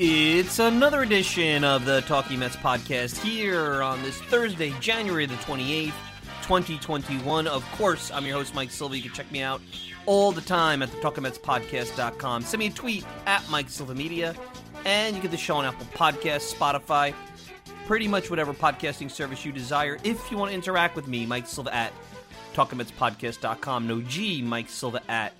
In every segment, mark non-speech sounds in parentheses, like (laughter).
It's another edition of the Talking Mets podcast here on this Thursday, January the 28th, 2021. Of course, I'm your host, Mike Silva. You can check me out all the time at the TalkingMetsPodcast.com. Send me a tweet at Mike Silva Media, and you get the show on Apple Podcasts, Spotify, pretty much whatever podcasting service you desire. If you want to interact with me, Mike Silva at TalkingMetsPodcast.com. No G, Mike Silva at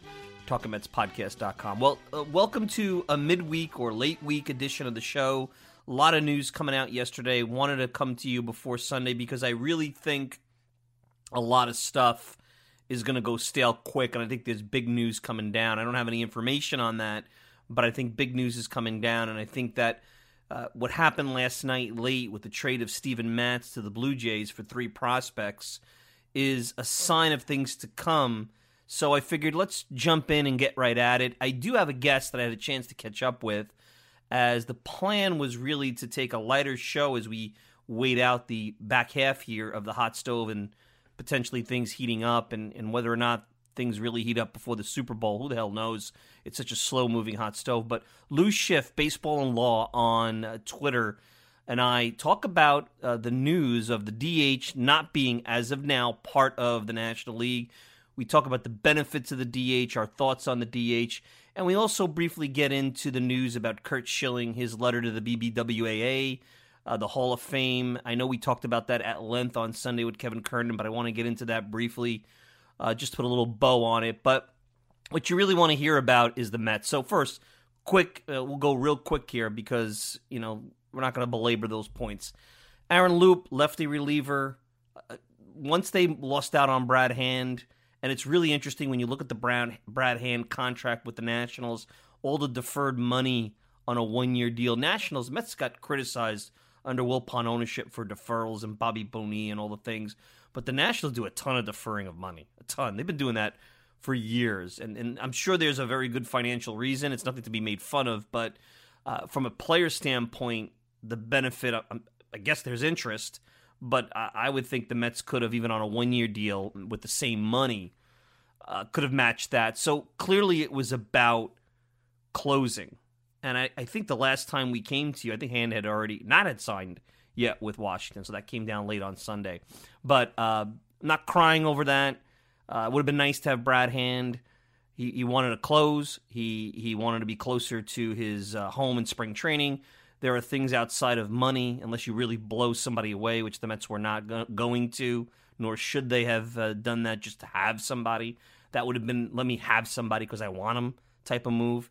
talkingmetspodcast.com. Well, uh, welcome to a midweek or late week edition of the show. A lot of news coming out yesterday. Wanted to come to you before Sunday because I really think a lot of stuff is going to go stale quick, and I think there's big news coming down. I don't have any information on that, but I think big news is coming down, and I think that. Uh, what happened last night late with the trade of Steven Matz to the Blue Jays for three prospects is a sign of things to come so I figured let's jump in and get right at it. I do have a guest that I had a chance to catch up with, as the plan was really to take a lighter show as we wait out the back half here of the hot stove and potentially things heating up and, and whether or not things really heat up before the Super Bowl. Who the hell knows? It's such a slow moving hot stove. But Lou Schiff, Baseball and Law on uh, Twitter, and I talk about uh, the news of the DH not being, as of now, part of the National League. We talk about the benefits of the DH, our thoughts on the DH, and we also briefly get into the news about Curt Schilling, his letter to the BBWAA, uh, the Hall of Fame. I know we talked about that at length on Sunday with Kevin Kernan, but I want to get into that briefly, uh, just put a little bow on it. But what you really want to hear about is the Mets. So first, quick, uh, we'll go real quick here because you know we're not going to belabor those points. Aaron Loup, lefty reliever. Uh, once they lost out on Brad Hand and it's really interesting when you look at the Brown, Brad Hand contract with the Nationals, all the deferred money on a one year deal. Nationals, Mets got criticized under Wilpon ownership for deferrals and Bobby Bonilla and all the things. But the Nationals do a ton of deferring of money, a ton. They've been doing that for years. And, and I'm sure there's a very good financial reason. It's nothing to be made fun of. But uh, from a player standpoint, the benefit, um, I guess there's interest but I, I would think the Mets could have, even on a one year deal with the same money, uh, could have matched that. So clearly it was about closing. And I, I think the last time we came to you, I think Hand had already not had signed yet with Washington, so that came down late on Sunday. But uh, not crying over that. Uh, it would have been nice to have Brad Hand. He, he wanted to close. He he wanted to be closer to his uh, home in spring training. There are things outside of money, unless you really blow somebody away, which the Mets were not go- going to, nor should they have uh, done that just to have somebody. That would have been let me have somebody because I want him type of move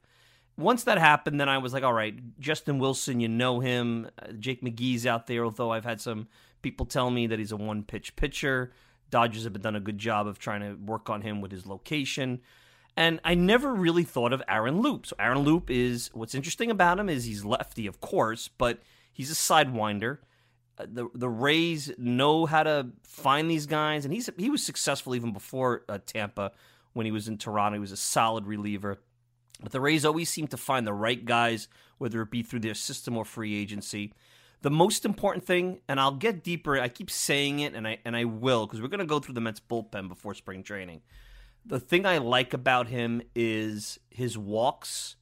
once that happened, then I was like, all right, Justin Wilson, you know him. Uh, Jake McGee's out there, although I've had some people tell me that he's a one pitch pitcher. Dodgers have done a good job of trying to work on him with his location. And I never really thought of Aaron Loup. So Aaron Loup is what's interesting about him is he's lefty, of course, but he's a sidewinder. Uh, the the Rays know how to find these guys, and he's he was successful even before uh, Tampa when he was in Toronto. He was a solid reliever. But the Rays always seem to find the right guys, whether it be through their system or free agency. The most important thing, and I'll get deeper. I keep saying it, and I and I will because we're going to go through the Mets bullpen before spring training. The thing I like about him is his walks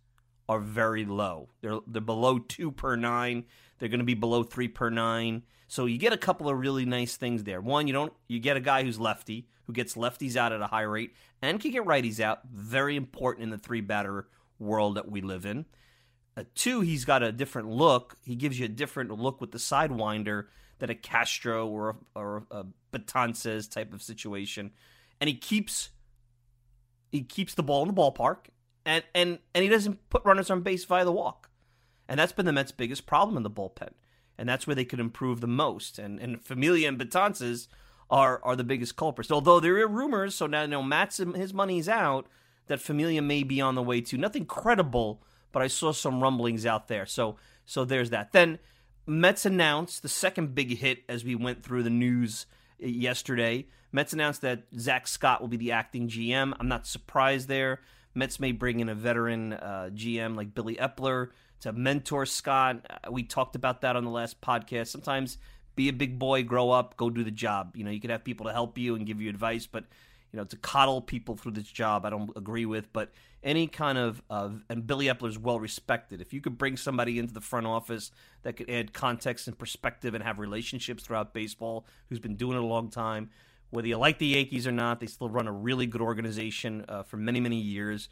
are very low. They're they're below two per nine. They're going to be below three per nine. So you get a couple of really nice things there. One, you don't you get a guy who's lefty who gets lefties out at a high rate and can get righties out. Very important in the three batter world that we live in. Uh, two, he's got a different look. He gives you a different look with the sidewinder that a Castro or a, or a type of situation, and he keeps he keeps the ball in the ballpark, and and and he doesn't put runners on base via the walk, and that's been the Mets' biggest problem in the bullpen, and that's where they could improve the most. And and Familia and Betances are are the biggest culprits. Although there are rumors, so now you know Matz his money's out that Familia may be on the way to. Nothing credible, but I saw some rumblings out there. So so there's that. Then Mets announced the second big hit as we went through the news yesterday. Mets announced that Zach Scott will be the acting GM. I'm not surprised there. Mets may bring in a veteran uh, GM like Billy Eppler to mentor Scott. Uh, we talked about that on the last podcast. Sometimes be a big boy, grow up, go do the job. You know, you could have people to help you and give you advice, but you know, to coddle people through this job, I don't agree with. But any kind of, uh, and Billy Eppler is well respected. If you could bring somebody into the front office that could add context and perspective and have relationships throughout baseball, who's been doing it a long time, whether you like the Yankees or not, they still run a really good organization uh, for many, many years.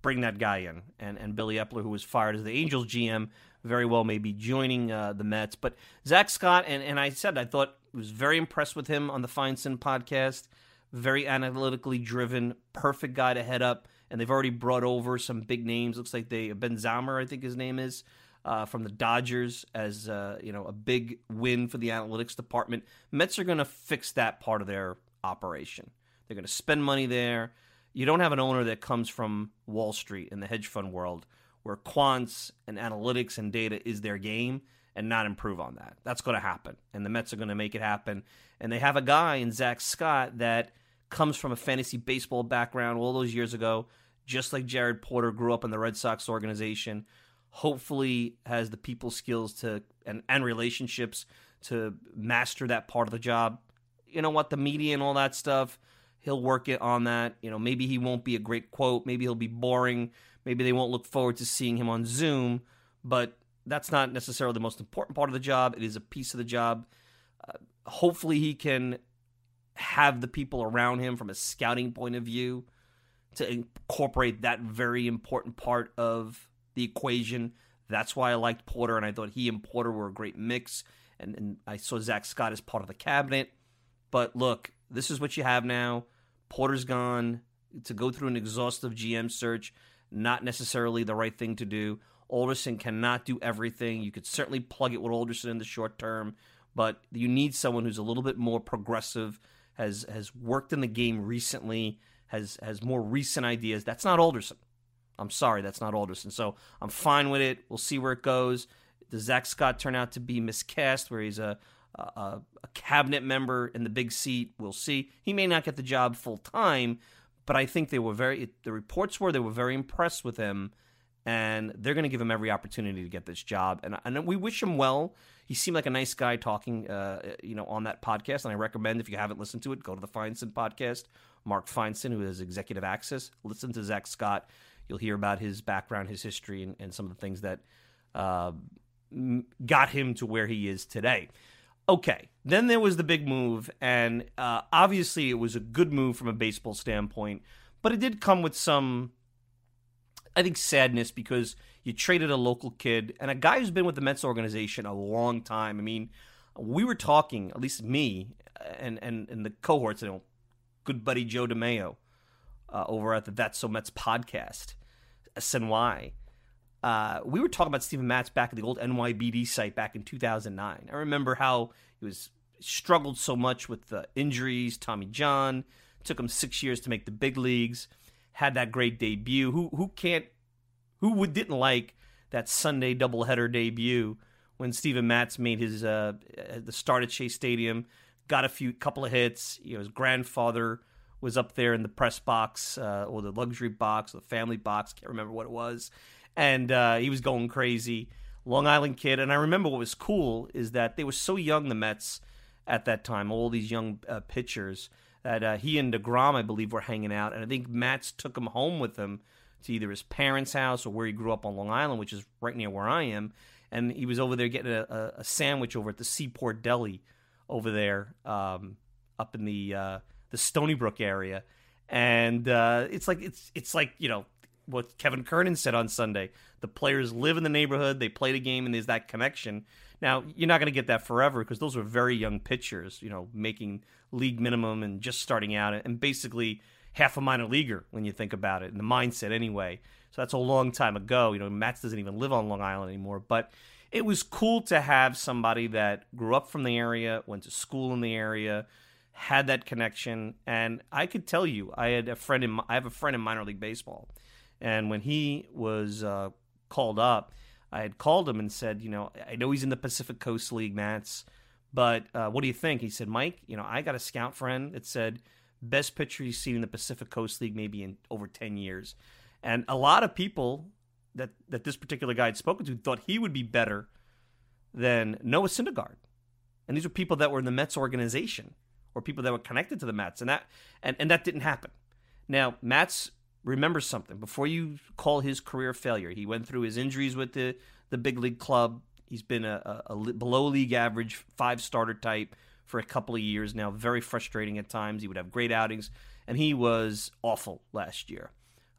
Bring that guy in. And, and Billy Eppler, who was fired as the Angels GM, very well may be joining uh, the Mets. But Zach Scott, and, and I said I thought was very impressed with him on the Feinsand podcast. Very analytically driven, perfect guy to head up. And they've already brought over some big names. Looks like they Ben Zauzmer, I think his name is, uh, from the Dodgers as uh, you know a big win for the analytics department. Mets are going to fix that part of their operation. They're going to spend money there. You don't have an owner that comes from Wall Street in the hedge fund world where quants and analytics and data is their game and not improve on that. That's going to happen. And the Mets are going to make it happen. And they have a guy in Zach Scott that comes from a fantasy baseball background all those years ago, just like Jared Porter grew up in the Red Sox organization. Hopefully has the people skills to and, and relationships to master that part of the job. You know what, the media and all that stuff, he'll work it on that. You know, maybe he won't be a great quote, maybe he'll be boring Maybe they won't look forward to seeing him on Zoom, but that's not necessarily the most important part of the job. It is a piece of the job. Uh, hopefully, he can have the people around him from a scouting point of view to incorporate that very important part of the equation. That's why I liked Porter, and I thought he and Porter were a great mix. And, and I saw Zach Scott as part of the cabinet. But look, this is what you have now. Porter's gone. To go through an exhaustive GM search, not necessarily the right thing to do. Alderson cannot do everything. You could certainly plug it with Alderson in the short term, but you need someone who's a little bit more progressive, has has worked in the game recently, has has more recent ideas. That's not Alderson. I'm sorry, that's not Alderson. So I'm fine with it. We'll see where it goes. Does Zach Scott turn out to be miscast, where he's a, a, a cabinet member in the big seat? We'll see. He may not get the job full time, but I think they were very. The reports were they were very impressed with him, and they're going to give him every opportunity to get this job. And and we wish him well. He seemed like a nice guy talking, uh, you know, on that podcast. And I recommend if you haven't listened to it, go to the Feinsand podcast Mark Feinsand, who has executive access. Listen to Zach Scott. You'll hear about his background, his history, and, and some of the things that uh, got him to where he is today. Okay, then there was the big move, and uh, obviously it was a good move from a baseball standpoint, but it did come with some, I think, sadness because you traded a local kid and a guy who's been with the Mets organization a long time. I mean, we were talking, at least me and and, and the cohorts, you know, good buddy Joe DeMayo uh, over at the That's So Mets podcast, SNY. Uh, we were talking about Steven Matz back at the old NYBD site back in 2009. I remember how he was struggled so much with the injuries. Tommy John took him six years to make the big leagues. Had that great debut. Who who can't who would didn't like that Sunday doubleheader debut when Steven Matz made his uh, the start at Chase Stadium, got a few couple of hits. You know, his grandfather was up there in the press box uh, or the luxury box or the family box. Can't remember what it was and uh, he was going crazy. Long Island kid, and I remember what was cool is that they were so young, the Mets at that time, all these young uh, pitchers, that uh, he and Degrom, I believe, were hanging out, and I think Matz took him home with him to either his parents' house or where he grew up on Long Island, which is right near where I am, and he was over there getting a, a sandwich over at the Seaport Deli over there, um, up in the uh, the Stony Brook area, and uh, it's like it's it's like you know what Kevin Kernan said on Sunday. The players live in the neighborhood, they play the game, and there's that connection. Now, you're not going to get that forever because those were very young pitchers, you know, making league minimum and just starting out, and basically half a minor leaguer when you think about it, and the mindset anyway. So that's a long time ago. You know, Matz doesn't even live on Long Island anymore, but it was cool to have somebody that grew up from the area, went to school in the area, had that connection, and I could tell you, I had a friend in, I have a friend in minor league baseball and when he was uh, called up, I had called him and said, you know, I know he's in the Pacific Coast League, Matz, but uh, what do you think? He said, Mike, you know, I got a scout friend that said best pitcher he's seen in the Pacific Coast League maybe in over 10 years. And a lot of people that, that this particular guy had spoken to thought he would be better than Noah Syndergaard. And these were people that were in the Mets organization or people that were connected to the Mets. And that, and, and that didn't happen. Now, Matz remembers something before you call his career failure. He went through his injuries with the the big league club. He's been a, a, a below league average five starter type for a couple of years now. Very frustrating at times. He would have great outings, and he was awful last year,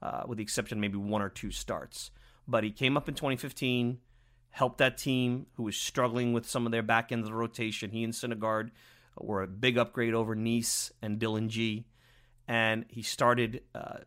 uh, with the exception of maybe one or two starts. But he came up in 2015, helped that team who was struggling with some of their back end of the rotation. He and Syndergaard were a big upgrade over Niese and Dillon Gee and he started. Uh,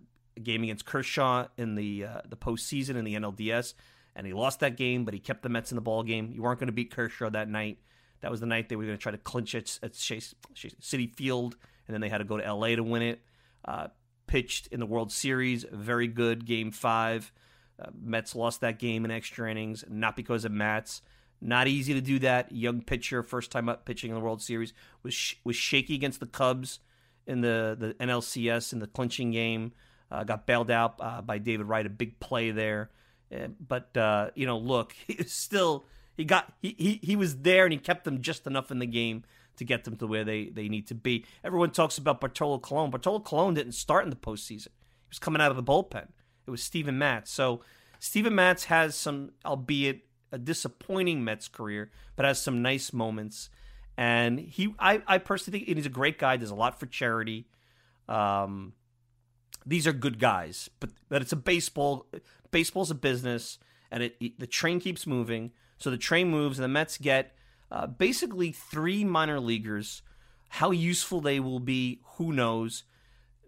game against Kershaw in the uh, the postseason in the NLDS, and he lost that game, but he kept the Mets in the ball game. You weren't going to beat Kershaw that night. That was the night they were going to try to clinch it at Citi Field, and then they had to go to LA to win it. Uh, pitched in the World Series, very good game five. Uh, Mets lost that game in extra innings, not because of Matz. Not easy to do that. Young pitcher, first time up pitching in the World Series, was sh- was shaky against the Cubs in the the NLCS in the clinching game. Uh, got bailed out uh, by David Wright, a big play there. Uh, but you know, look, (laughs) he still he got he, he he was there and he kept them just enough in the game to get them to where they, they need to be. Everyone talks about Bartolo Colon. Bartolo Colon didn't start in the postseason. He was coming out of the bullpen. It was Steven Matz. So Steven Matz has some, albeit a disappointing Mets career, but has some nice moments. And he, I, I personally think he's a great guy. Does a lot for charity. Um, these are good guys, but but it's a baseball. Baseball's a business, and it, it, the train keeps moving. So the train moves, and the Mets get uh, basically three minor leaguers. How useful they will be, who knows?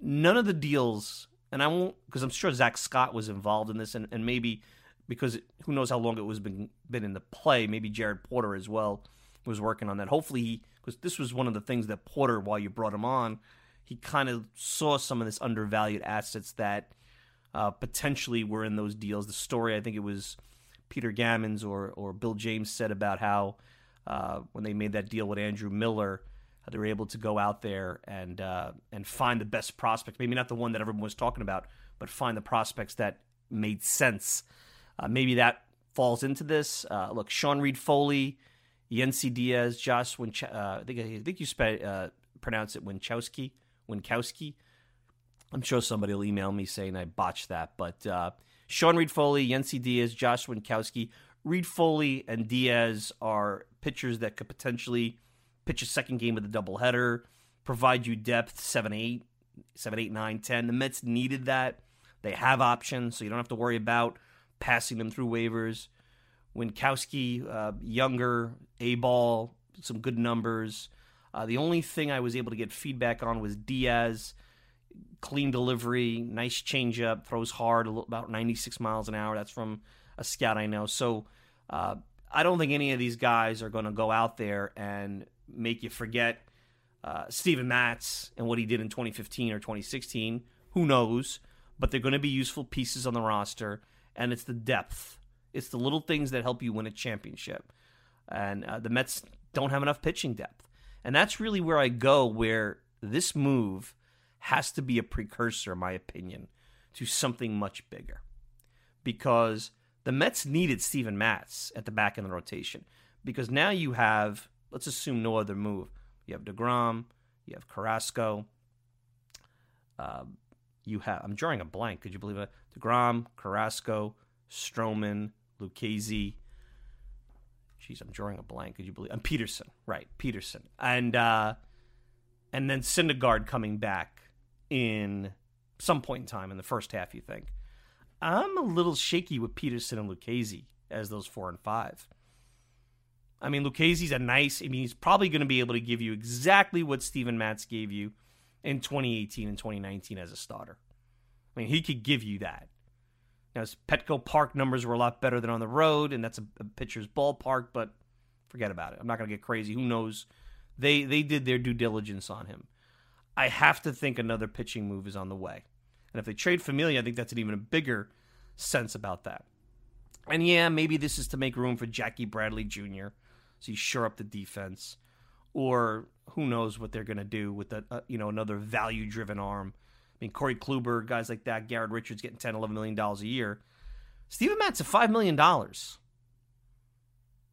None of the deals, and I won't because I'm sure Zach Scott was involved in this, and, and maybe because who knows how long it was been been in the play. Maybe Jared Porter as well was working on that. Hopefully, because this was one of the things that Porter, while you brought him on, he kind of saw some of this undervalued assets that uh, potentially were in those deals. The story, I think it was Peter Gammons or or Bill James said about how uh, when they made that deal with Andrew Miller, they were able to go out there and uh, and find the best prospect. Maybe not the one that everyone was talking about, but find the prospects that made sense. Uh, maybe that falls into this. Uh, look, Sean Reid-Foley, Yennsy Diaz, Josh Winch- uh, I think I think you spe- pronounce it Winchowski. Winkowski. I'm sure somebody will email me saying I botched that, but uh, Sean Reid Foley, Yennsy Diaz, Josh Winckowski, Reid Foley, and Diaz are pitchers that could potentially pitch a second game with a doubleheader, provide you depth 7 8, 7, 8, 9, 10. The Mets needed that. They have options, so you don't have to worry about passing them through waivers. Winckowski, uh, younger, A ball, some good numbers. Uh, the only thing I was able to get feedback on was Diaz. Clean delivery, nice changeup, throws hard, about 96 miles an hour. That's from a scout I know. So uh, I don't think any of these guys are going to go out there and make you forget uh, Steven Matz and what he did in 2015 or 2016. Who knows? But they're going to be useful pieces on the roster, and it's the depth. It's the little things that help you win a championship. And uh, the Mets don't have enough pitching depth. And that's really where I go, where this move has to be a precursor, in my opinion, to something much bigger. Because the Mets needed Steven Matz at the back end of the rotation. Because now you have, let's assume no other move. You have DeGrom, you have Carrasco. Uh, you have, I'm drawing a blank. Could you believe it? DeGrom, Carrasco, Stroman, Lucchesi. Jeez, I'm drawing a blank. Could you believe? I'm Peterson, right? Peterson, and uh, and then Syndergaard coming back in some point in time in the first half. You think? I'm a little shaky with Peterson and Lucchesi as those four and five. I mean, Lucchesi's a nice. I mean, he's probably going to be able to give you exactly what Steven Matz gave you in 2018 and 2019 as a starter. I mean, he could give you that. Now, his Petco Park numbers were a lot better than on the road, and that's a, a pitcher's ballpark, but forget about it. I'm not going to get crazy. Who knows? They they did their due diligence on him. I have to think another pitching move is on the way. And if they trade Familia, I think that's an even bigger sense about that. And yeah, maybe this is to make room for Jackie Bradley Jr. So you shore up the defense, or who knows what they're going to do with a, uh, you know another value driven arm I mean, Corey Kluber, guys like that, Garrett Richards getting 10, 11 million dollars a year. Steven Matz at $5 million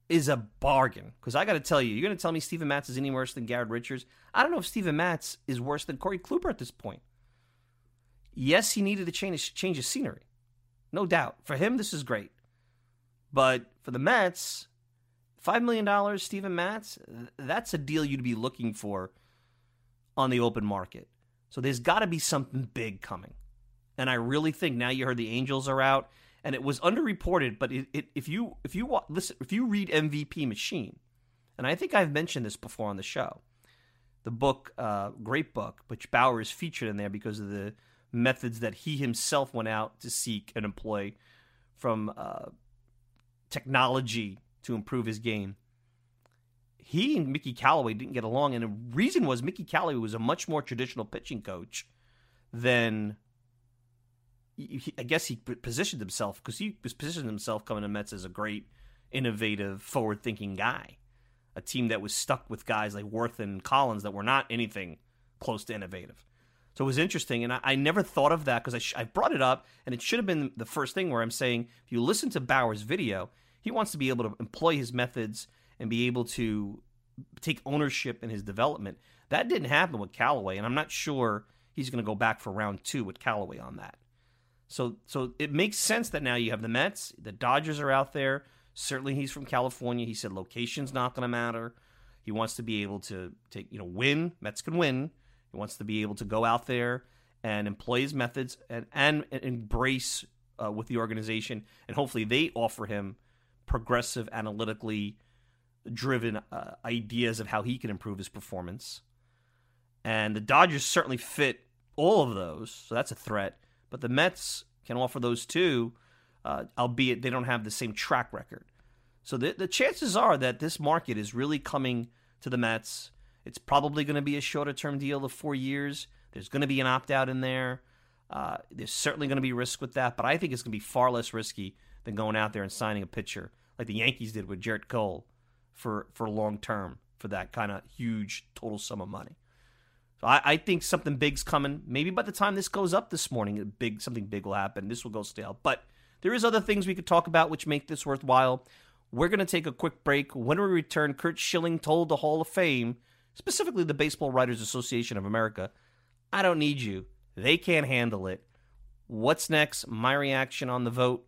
is a bargain. Because I got to tell you, you're going to tell me Steven Matz is any worse than Garrett Richards? I don't know if Steven Matz is worse than Corey Kluber at this point. Yes, he needed to change, change his scenery. No doubt. For him, this is great. But for the Mets, $5 million, Steven Matz, that's a deal you'd be looking for on the open market. So there's got to be something big coming. And I really think now you heard the Angels are out, and it was underreported. But it, it, if you if you listen, if you read MVP Machine, and I think I've mentioned this before on the show, the book, uh, great book, which Bauer is featured in there because of the methods that he himself went out to seek and employ from uh, technology to improve his game he and Mickey Callaway didn't get along, and the reason was Mickey Callaway was a much more traditional pitching coach than I guess he positioned himself because he was positioning himself coming to Mets as a great, innovative, forward-thinking guy. A team that was stuck with guys like Worth and Collins that were not anything close to innovative. So it was interesting, and I, I never thought of that because I, sh- I brought it up, and it should have been the first thing where I'm saying if you listen to Bauer's video, he wants to be able to employ his methods and be able to take ownership in his development. That didn't happen with Callaway, and I'm not sure he's going to go back for round two with Callaway on that. So, so it makes sense that now you have the Mets, the Dodgers are out there. Certainly, he's from California. He said location's not going to matter. He wants to be able to take, you know, win. Mets can win. He wants to be able to go out there and employ his methods and and, and embrace uh, with the organization, and hopefully they offer him progressive, analytically driven uh, ideas of how he can improve his performance. And the Dodgers certainly fit all of those, so that's a threat. But the Mets can offer those too, uh, albeit they don't have the same track record. So the, the chances are that this market is really coming to the Mets. It's probably going to be a shorter term deal of four years. There's going to be an opt out in there. Uh, there's certainly going to be risk with that, but I think it's going to be far less risky than going out there and signing a pitcher like the Yankees did with Gerrit Cole for for long term for that kind of huge total sum of money. So I, I, think something big's coming. Maybe by the time this goes up this morning, big something big will happen. This will go stale. But there is other things we could talk about which make this worthwhile. We're going to take a quick break. When we return, Curt Schilling told the Hall of Fame, specifically the Baseball Writers Association of America, I don't need you. They can't handle it. What's next? My reaction on the vote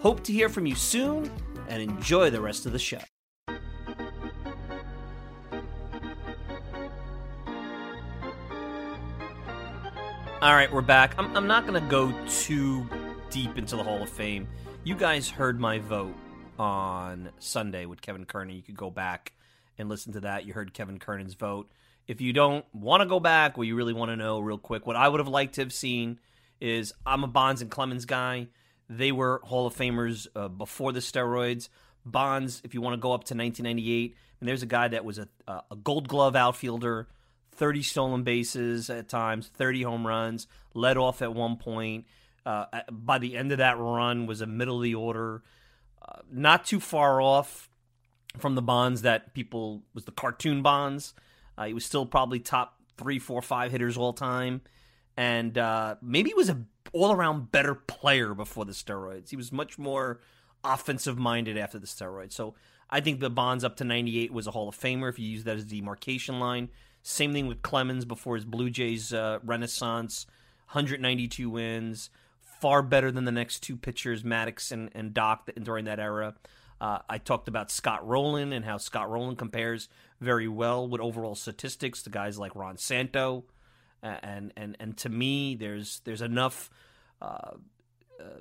Hope to hear from you soon and enjoy the rest of the show. All right, we're back. I'm, I'm not going to go too deep into the Hall of Fame. You guys heard my vote on Sunday with Kevin Kernan. You could go back and listen to that. You heard Kevin Kernan's vote. If you don't want to go back, what you really want to know, real quick, what I would have liked to have seen is I'm a Bonds and Clemens guy. They were Hall of Famers uh, before the steroids. Bonds, if you want to go up to 1998, and there's a guy that was a, a Gold Glove outfielder, 30 stolen bases at times, 30 home runs, led off at one point. Uh, by the end of that run, was a middle of the order, uh, not too far off from the Bonds that people was the cartoon Bonds. Uh, he was still probably top three, four, five hitters all time, and uh, maybe he was a all around better player before the steroids. He was much more offensive minded after the steroids. So I think the Bonds up to 98 was a Hall of Famer if you use that as a demarcation line. Same thing with Clemens before his Blue Jays uh, renaissance, 192 wins, far better than the next two pitchers, Maddux and, and Doc, during that era. Uh, I talked about Scott Rolen and how Scott Rolen compares very well with overall statistics to guys like Ron Santo, and and and to me, there's there's enough uh, uh,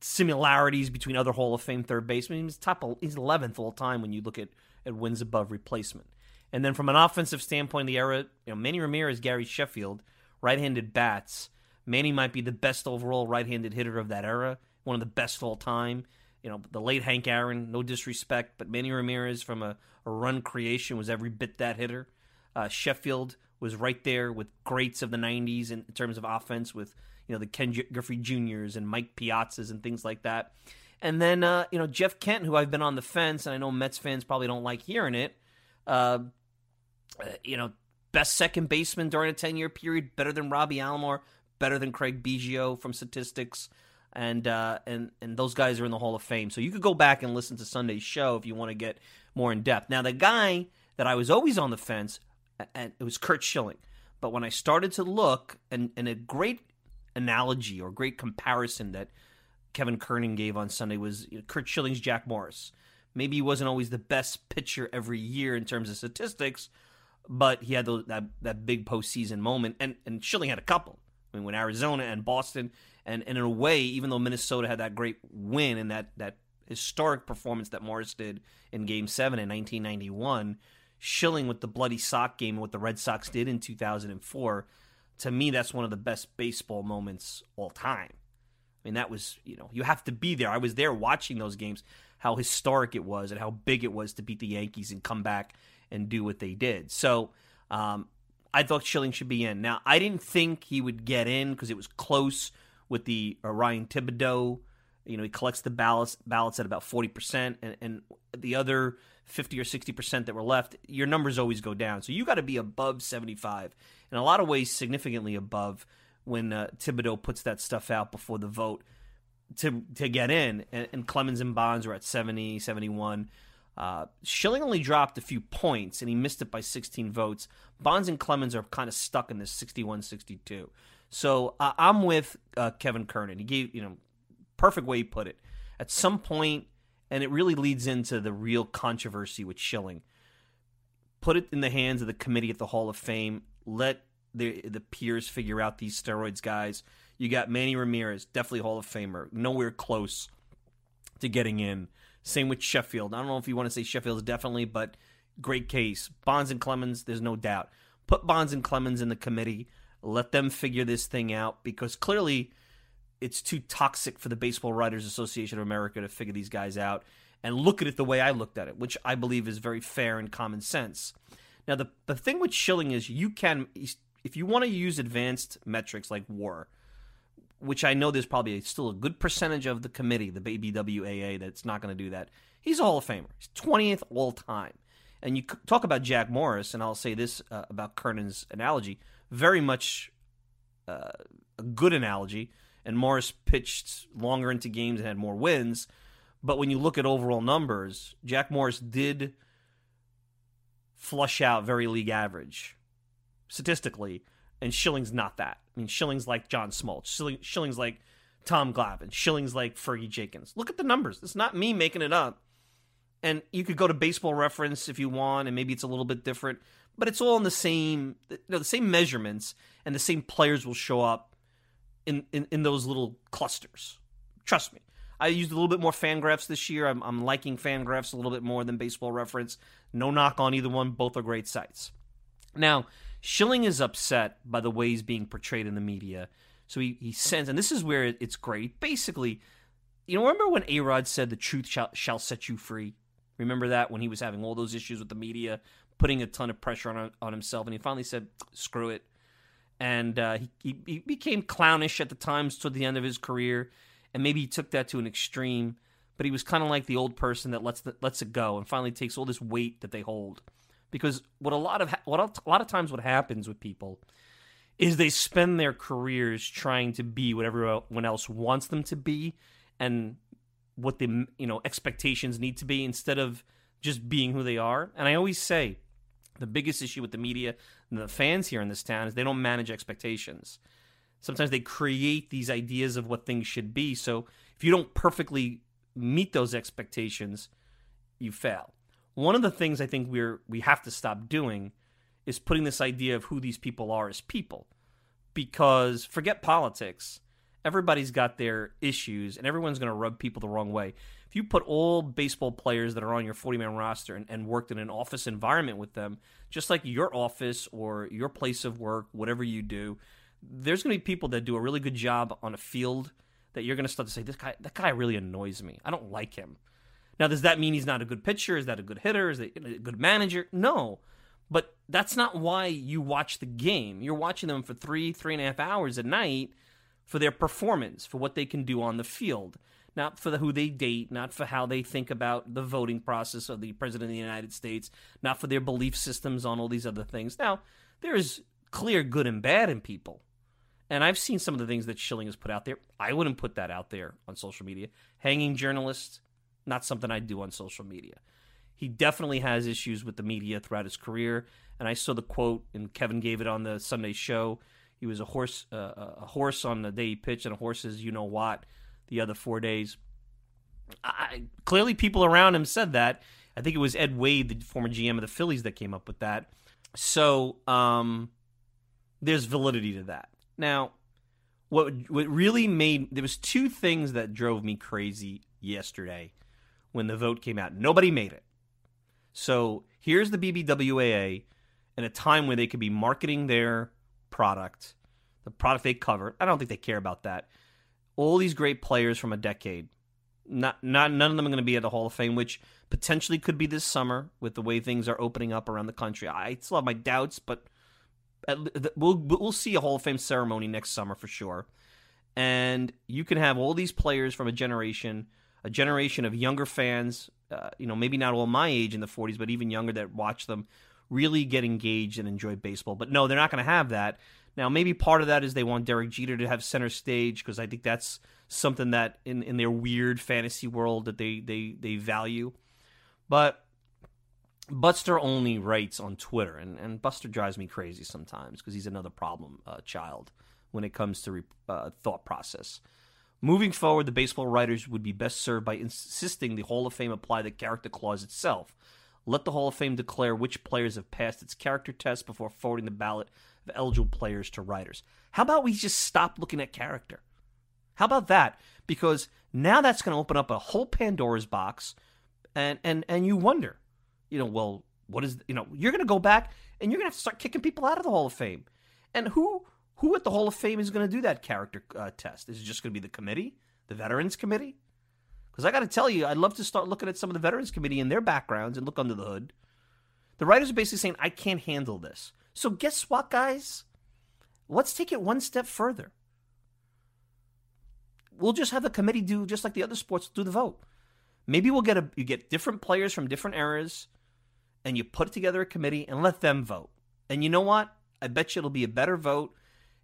similarities between other Hall of Fame third basemen. He's top, he's 11th all time when you look at, at wins above replacement. And then from an offensive standpoint, the era, you know, Manny Ramirez, Gary Sheffield, right-handed bats. Manny might be the best overall right-handed hitter of that era, one of the best all time. You know, the late Hank Aaron, no disrespect, but Manny Ramirez from a, a run creation was every bit that hitter. Uh, Sheffield was right there with greats of the 90s in, terms of offense with you know the Ken Griffey Juniors and Mike Piazzas and things like that. And then uh, you know Jeff Kent, who I've been on the fence, and I know Mets fans probably don't like hearing it. Uh, uh you know, best second baseman during a ten year period, better than Robbie Alomar, better than Craig Biggio from statistics, and uh, and and those guys are in the Hall of Fame. So you could go back and listen to Sunday's show if you want to get more in depth. Now the guy that I was always on the fence, and it was Curt Schilling. But when I started to look, and, and a great analogy or great comparison that Kevin Kernan gave on Sunday was you know, Curt Schilling's Jack Morris. Maybe he wasn't always the best pitcher every year in terms of statistics, but he had that that big postseason moment, and and Schilling had a couple. I mean, when Arizona and Boston, and, and in a way, even though Minnesota had that great win and that that historic performance that Morris did in Game Seven in 1991, Schilling with the bloody sock game and what the Red Sox did in 2004 to me, that's one of the best baseball moments all time. I mean, that was, you know, you have to be there. I was there watching those games, how historic it was and how big it was to beat the Yankees and come back and do what they did. So um, I thought Schilling should be in. Now, I didn't think he would get in because it was close with the uh, Ryan Thibodaux. You know, he collects the ballots, ballots at about 40%, and, and the other 50 or 60% that were left, your numbers always go down. So you got to be above 75 in a lot of ways significantly above when uh, Thibodaux puts that stuff out before the vote to to get in. And, and Clemens and Bonds were at 70, 71. Uh, Schilling only dropped a few points and he missed it by 16 votes. Bonds and Clemens are kind of stuck in this 61 62. So uh, I'm with uh, Kevin Kernan. He gave, you know, perfect way he put it. At some point, and it really leads into the real controversy with Schilling. Put it in the hands of the committee at the Hall of Fame let the the peers figure out these steroids guys. You got Manny Ramirez, definitely Hall of Famer, nowhere close to getting in. Same with Sheffield. I don't know if you want to say Sheffield's definitely, but great case. Bonds and Clemens, there's no doubt. Put Bonds and Clemens in the committee. Let them figure this thing out because clearly it's too toxic for the Baseball Writers Association of America to figure these guys out and look at it the way I looked at it, which I believe is very fair and common sense. Now, the, the thing with Schilling is you can, if you want to use advanced metrics like WAR, which I know there's probably still a good percentage of the committee, the BBWAA, that's not going to do that. He's a Hall of Famer. He's 20th all time. And you talk about Jack Morris, and I'll say this uh, about Kernan's analogy very much uh, a good analogy. And Morris pitched longer into games and had more wins. But when you look at overall numbers, Jack Morris did flush out very league average statistically, and Schilling's not that. I mean, Schilling's like John Smoltz. Schilling, Schilling's like Tom Glavine. Schilling's like Fergie Jenkins. Look at the numbers. It's not me making it up. And you could go to Baseball Reference if you want, and maybe it's a little bit different, but it's all in the same, you know, the same measurements, and the same players will show up in, in, in those little clusters. Trust me. I used a little bit more Fangraphs this year. I'm, I'm liking Fangraphs a little bit more than Baseball Reference. No knock on either one. Both are great sites. Now, Schilling is upset by the way he's being portrayed in the media. So he, he sends, and this is where it's great. Basically, you know, remember when A Rod said, The truth shall, shall set you free? Remember that when he was having all those issues with the media, putting a ton of pressure on, on himself, and he finally said, Screw it. And uh, he, he became clownish at the times toward the end of his career, and maybe he took that to an extreme, but he was kind of like the old person that lets, the, lets it go and finally takes all this weight that they hold. Because what a lot of what a lot of times what happens with people is they spend their careers trying to be what everyone else wants them to be and what the you know expectations need to be instead of just being who they are. And i always say the biggest issue with the media and the fans here in this town is they don't manage expectations sometimes they create these ideas of what things should be so if you don't perfectly meet those expectations you fail one of the things I think we're we have to stop doing is putting this idea of who these people are as people. Because forget politics. Everybody's got their issues and everyone's going to rub people the wrong way. If you put all baseball players that are on your 40 man roster and, and worked in an office environment with them, just like your office or your place of work, whatever you do, there's going to be people that do a really good job on a field that you're going to start to say, this guy, that guy really annoys me. I don't like him. Now, does that mean he's not a good pitcher? Is that a good hitter? Is that a good manager? No. But that's not why you watch the game. You're watching them for three, three and a half hours a night for their performance, for what they can do on the field, not for the, who they date, not for how they think about the voting process of the president of the United States, not for their belief systems on all these other things. Now, there's clear good and bad in people. And I've seen some of the things that Schilling has put out there. I wouldn't put that out there on social media. Hanging journalists, not something I do on social media. He definitely has issues with the media throughout his career, and I saw the quote, and Kevin gave it on the Sunday show. He was a horse, uh, a horse on the day he pitched, and a horse is you know what the other four days. I, clearly, people around him said that. I think it was Ed Wade, the former GM of the Phillies, that came up with that. So um, there's validity to that. Now, what what really made there was two things that drove me crazy yesterday when the vote came out. Nobody made it. So here's the BBWAA in a time where they could be marketing their product, the product they cover. I don't think they care about that. All these great players from a decade. Not, not none of them are going to be at the Hall of Fame, which potentially could be this summer with the way things are opening up around the country. I still have my doubts, but we'll we'll see a Hall of Fame ceremony next summer for sure. And you can have all these players from a generation a generation of younger fans, uh, you know, maybe not all my age in the 40s, but even younger that watch them really get engaged and enjoy baseball. But no, they're not going to have that. Now, maybe part of that is they want Derek Jeter to have center stage because I think that's something that in, in their weird fantasy world that they, they, they value. But Buster Olney writes on Twitter, and, and Buster drives me crazy sometimes because he's another problem uh, child when it comes to re- uh, thought process. Moving forward, the baseball writers would be best served by insisting the Hall of Fame apply the character clause itself. Let the Hall of Fame declare which players have passed its character test before forwarding the ballot of eligible players to writers. How about we just stop looking at character? How about that? Because now that's going to open up a whole Pandora's box, and and and you wonder, you know, well, what is you know, you're going to go back and you're going to have to start kicking people out of the Hall of Fame, and who who at the Hall of Fame is going to do that character uh, test? Is it just going to be the committee, the Veterans Committee? Because I got to tell you, I'd love to start looking at some of the Veterans Committee and their backgrounds and look under the hood. The writers are basically saying, I can't handle this. So guess what, guys? Let's take it one step further. we'll just have the committee do just like the other sports do the vote. Maybe we'll get a you get different players from different eras, and you put together a committee and let them vote. And you know what? I bet you it'll be a better vote.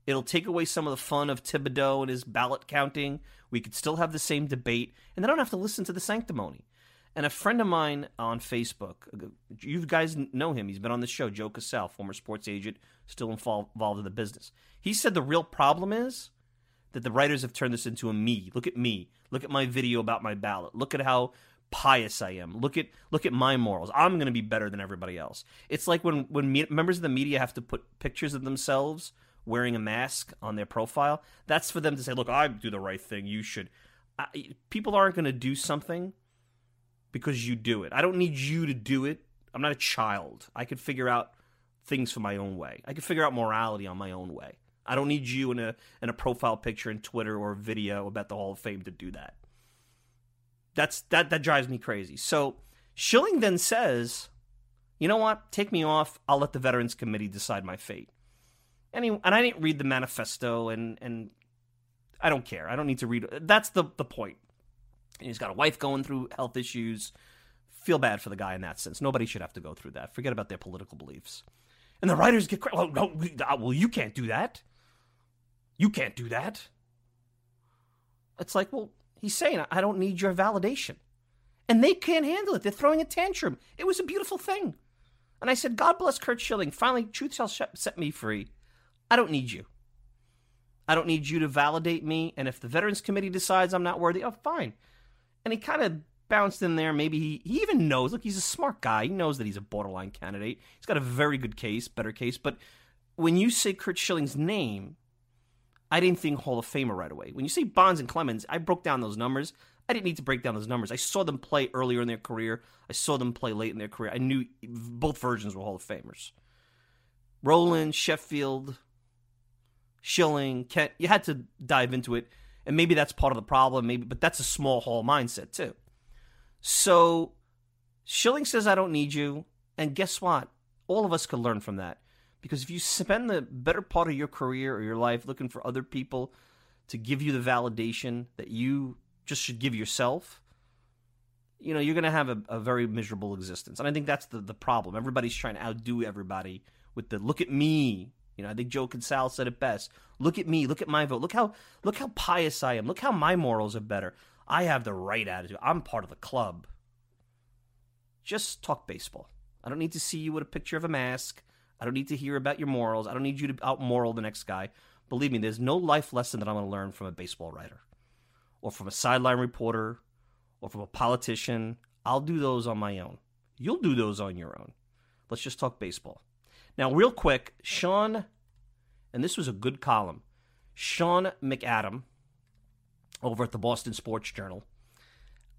It'll take away some of the fun of Thibodaux and his ballot counting. We could still have the same debate, and they don't have to listen to the sanctimony. And a friend of mine on Facebook, you guys know him. He's been on the show, Joe Casale, former sports agent, still involved in the business. He said the real problem is that the writers have turned this into a me. Look at me. Look at my video about my ballot. Look at how pious I am. Look at look at my morals. I'm going to be better than everybody else. It's like when when me- members of the media have to put pictures of themselves wearing a mask on their profile. That's for them to say, "Look, I do the right thing. You should." I, people aren't going to do something because you do it. I don't need you to do it. I'm not a child. I can figure out things for my own way. I can figure out morality on my own way. I don't need you in a in a profile picture in Twitter or video about the Hall of Fame to do that. That's that that drives me crazy. So Schilling then says, "You know what? Take me off. I'll let the Veterans Committee decide my fate." And, and I didn't read the manifesto, and and I don't care. I don't need to read. That's the the point. And he's got a wife going through health issues. Feel bad for the guy in that sense. Nobody should have to go through that. Forget about their political beliefs. And the writers get. Well, no, uh, well, you can't do that. You can't do that. It's like, well, he's saying, I don't need your validation. And they can't handle it. They're throwing a tantrum. It was a beautiful thing. And I said, God bless Curt Schilling. Finally, truth shall set me free. I don't need you. I don't need you to validate me. And if the Veterans Committee decides I'm not worthy, oh, fine. And he kind of bounced in there. Maybe he, he even knows. Look, he's a smart guy. He knows that he's a borderline candidate. He's got a very good case, better case. But when you say Curt Schilling's name, I didn't think Hall of Famer right away. When you say Bonds and Clemens, I broke down those numbers. I didn't need to break down those numbers. I saw them play earlier in their career. I saw them play late in their career. I knew both versions were Hall of Famers. Rolen, Sheffield, Schilling, Kent. You had to dive into it, and maybe that's part of the problem. Maybe, but that's a small Hall mindset too. So Schilling says, "I don't need you," and guess what? All of us could learn from that. Because if you spend the better part of your career or your life looking for other people to give you the validation that you just should give yourself, you know, you're going to have a, a, very miserable existence. And I think that's the, the problem. Everybody's trying to outdo everybody with the look at me. You know, I think Joe Kinsale said it best. Look at me. Look at my vote. Look how look how pious I am. Look how my morals are better. I have the right attitude. I'm part of the club. Just talk baseball. I don't need to see you with a picture of a mask. I don't need to hear about your morals. I don't need you to out moral the next guy. Believe me, there's no life lesson that I'm going to learn from a baseball writer or from a sideline reporter or from a politician. I'll do those on my own. You'll do those on your own. Let's just talk baseball. Now, real quick, Sean, and this was a good column, Sean McAdam over at the Boston Sports Journal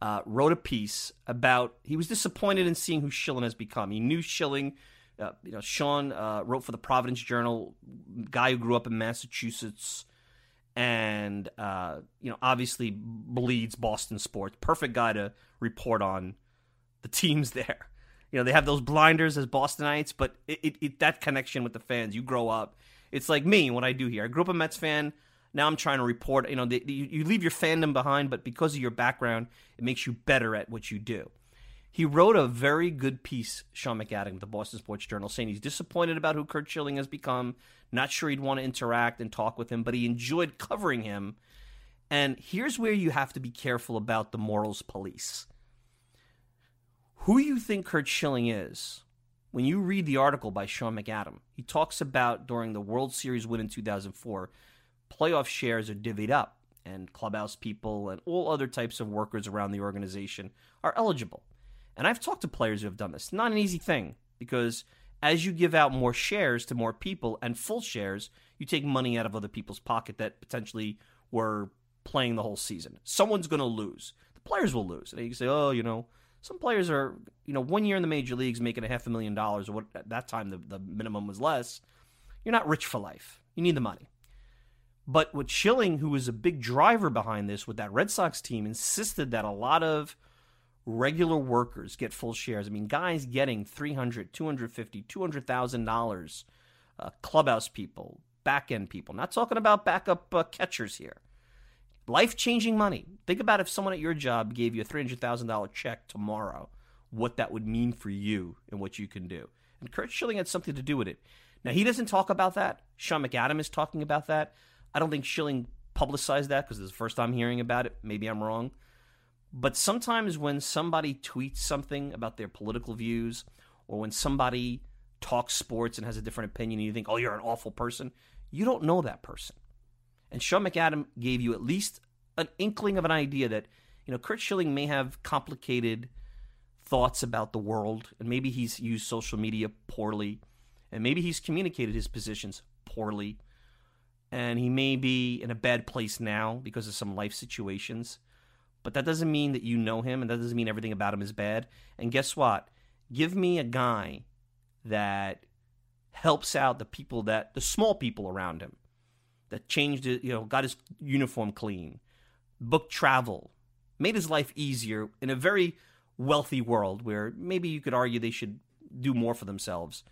uh, wrote a piece about he was disappointed in seeing who Schilling has become. He knew Schilling uh, you know, Sean uh, wrote for the Providence Journal, guy who grew up in Massachusetts, and uh, you know, obviously bleeds Boston sports. Perfect guy to report on the teams (laughs) there. You know, they have those blinders as Bostonites, but it, it, it, that connection with the fans, you grow up. It's like me, what I do here. I grew up a Mets fan. Now I'm trying to report. You know, the, the, you leave your fandom behind, but because of your background, it makes you better at what you do. He wrote a very good piece, Sean McAdam, the Boston Sports Journal, saying he's disappointed about who Curt Schilling has become, not sure he'd want to interact and talk with him, but he enjoyed covering him. And here's where you have to be careful about the morals police. Who you think Curt Schilling is, when you read the article by Sean McAdam, he talks about during the World Series win in 2004, playoff shares are divvied up, and clubhouse people and all other types of workers around the organization are eligible. And I've talked to players who have done this. Not an easy thing because as you give out more shares to more people and full shares, you take money out of other people's pocket that potentially were playing the whole season. Someone's going to lose. The players will lose. And you can say, oh, you know, some players are, you know, one year in the major leagues making a half a million dollars, or what at that time the, the minimum was less. You're not rich for life. You need the money. But with Schilling, who was a big driver behind this with that Red Sox team, insisted that a lot of regular workers get full shares. I mean, guys getting 300, 250, 200,000 dollars, uh, clubhouse people, back end people. Not talking about backup uh, catchers here. Life changing money. Think about if someone at your job gave you a $300,000 check tomorrow, what that would mean for you and what you can do. And Curt Schilling had something to do with it. Now, he doesn't talk about that. Sean McAdam is talking about that. I don't think Schilling publicized that because it's the first time hearing about it. Maybe I'm wrong. But sometimes when somebody tweets something about their political views, or when somebody talks sports and has a different opinion, and you think, oh, you're an awful person, you don't know that person. And Sean McAdam gave you at least an inkling of an idea that, you know, Curt Schilling may have complicated thoughts about the world, and maybe he's used social media poorly, and maybe he's communicated his positions poorly, and he may be in a bad place now because of some life situations. But that doesn't mean that you know him, and that doesn't mean everything about him is bad. And guess what? Give me a guy that helps out the people that the small people around him that changed it, you know, got his uniform clean, booked travel, made his life easier in a very wealthy world where maybe you could argue they should do more for themselves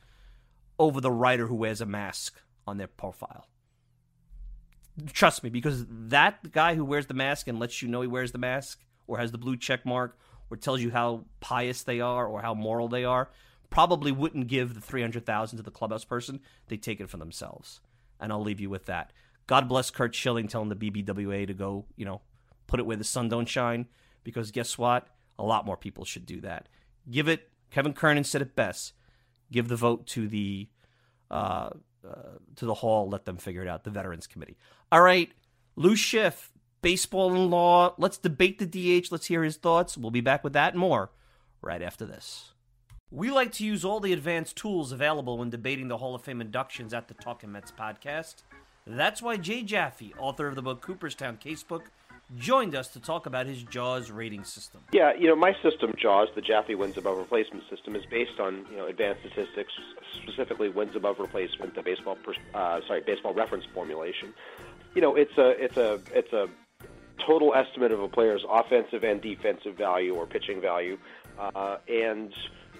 over the writer who wears a mask on their profile. Trust me, because that guy who wears the mask and lets you know he wears the mask or has the blue check mark or tells you how pious they are or how moral they are probably wouldn't give the 300,000 to the clubhouse person. They take it for themselves. And I'll leave you with that. God bless Curt Schilling telling the BBWA to go, you know, put it where the sun don't shine because guess what? A lot more people should do that. Give it Kevin Kernan said it best. Give the vote to the uh, uh, to the hall. Let them figure it out. The Veterans Committee. All right, Lou Schiff, baseball and law. Let's debate the DH. Let's hear his thoughts. We'll be back with that and more right after this. We like to use all the advanced tools available when debating the Hall of Fame inductions at the Talking Mets podcast. That's why Jay Jaffe, author of the book Cooperstown Casebook, joined us to talk about his JAWS rating system. Yeah, you know, my system, JAWS, the Jaffe wins above replacement system, is based on you know advanced statistics, specifically wins above replacement, the baseball uh, sorry baseball reference formulation. You know, it's a it's a it's a total estimate of a player's offensive and defensive value or pitching value, uh, and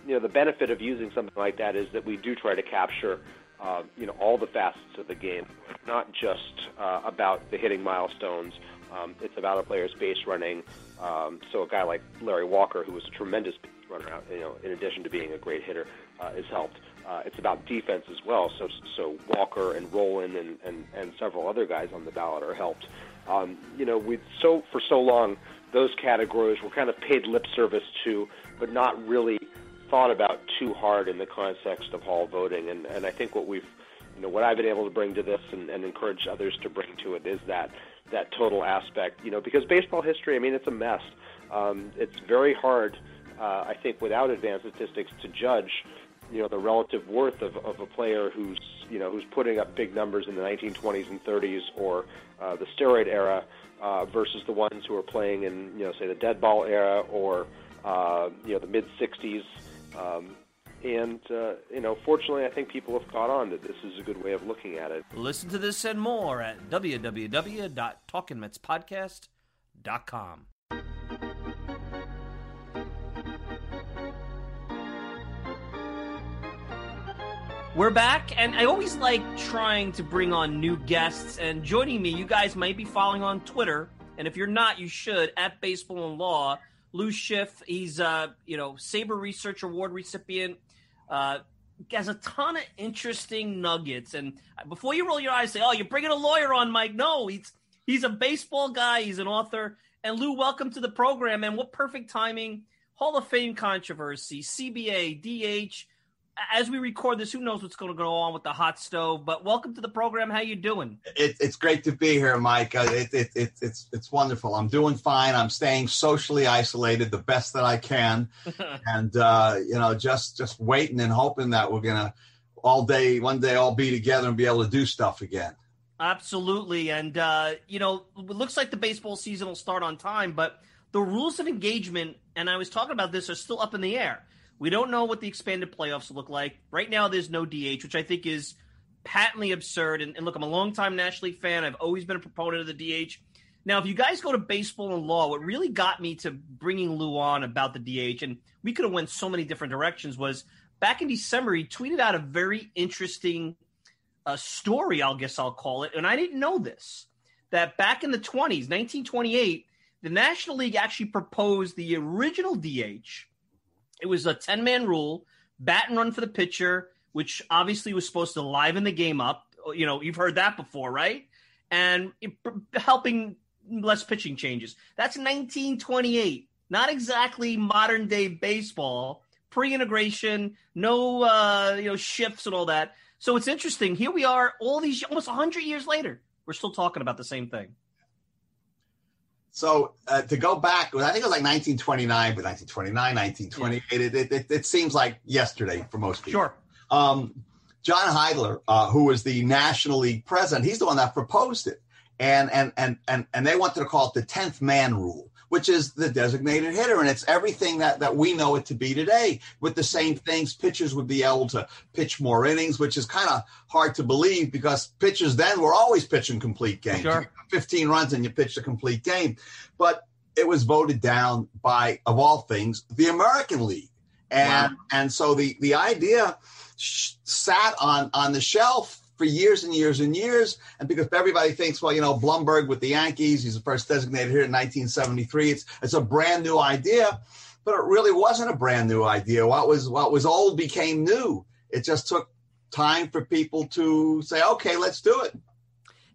you know, the benefit of using something like that is that we do try to capture, uh, you know, all the facets of the game, not just uh, about the hitting milestones. Um, it's about a player's base running. Um, so a guy like Larry Walker, who was a tremendous runner, out, you know, in addition to being a great hitter, uh, has helped. Uh, it's about defense as well. So so Walker and Rolen and, and, and several other guys on the ballot are helped. Um, you know, we so for so long those categories were kind of paid lip service to, but not really thought about too hard in the context of hall voting, and and I think what we've you know what I've been able to bring to this and, and encourage others to bring to it is that that total aspect. You know, because baseball history, I mean, it's a mess. Um, it's very hard, uh, I think, without advanced statistics, to judge you know the relative worth of, of a player who's you know who's putting up big numbers in the 1920s and 30s or uh, the steroid era uh, versus the ones who are playing in you know say the dead ball era or uh, you know the mid 60s um, and, uh, you know, fortunately, I think people have caught on that this is a good way of looking at it. Listen to this and more at www.talkingmetspodcast.com. We're back, and I always like trying to bring on new guests. And joining me, you guys might be following on Twitter, and if you're not, you should at Baseball and Law. Lou Schiff, he's a you know SABR Research Award recipient. Uh, has a ton of interesting nuggets. And before you roll your eyes, say, "Oh, you're bringing a lawyer on, Mike." No, he's he's a baseball guy. He's an author. And Lou, welcome to the program. And what perfect timing! Hall of Fame controversy, CBA, DH as we record this, who knows what's going to go on with the hot stove? But welcome to the program. How you doing? It, it's great to be here, Mike. Uh, it, it, it, it's it's wonderful. I'm doing fine. I'm staying socially isolated the best that I can, (laughs) and uh, you know, just just waiting and hoping that we're gonna all day, one day, all be together and be able to do stuff again. Absolutely, and uh, you know, it looks like the baseball season will start on time, but the rules of engagement, and I was talking about this, are still up in the air. We don't know what the expanded playoffs look like. Right now, there's no DH, which I think is patently absurd. And, and look, I'm a longtime National League fan. I've always been a proponent of the DH. Now, if you guys go to baseball and law, what really got me to bringing Lou on about the DH, and we could have went so many different directions, was back in December he tweeted out a very interesting uh, story. I guess I'll call it, and I didn't know this that back in the 20s, 1928, the National League actually proposed the original DH. It was a 10 man rule, bat and run for the pitcher, which obviously was supposed to liven the game up. You know, you've heard that before, right? And it, helping less pitching changes. That's 1928. Not exactly modern day baseball, pre integration, no uh, you know shifts and all that. So it's interesting. Here we are, all these almost 100 years later, we're still talking about the same thing. So uh, to go back, I think it was like 1929, but 1929, 1928, yeah. it, it, it, seems like yesterday for most people. Sure. Um, John Heydler, uh, who was the National League president, he's the one that proposed it, and and and and and they wanted to call it the tenth man rule which is the designated hitter. And it's everything that, that we know it to be today. With the same things, pitchers would be able to pitch more innings, which is kind of hard to believe because pitchers then were always pitching complete games. Sure. 15 runs and you pitched a complete game. But it was voted down by, of all things, the American League. And, wow. and so the, the idea sat on, on the shelf for years and years and years. And because everybody thinks, well, you know, Blomberg with the Yankees, he's the first designated here in 1973. It's it's a brand new idea, but it really wasn't a brand new idea. What was what was old became new. It just took time for people to say, okay, let's do it.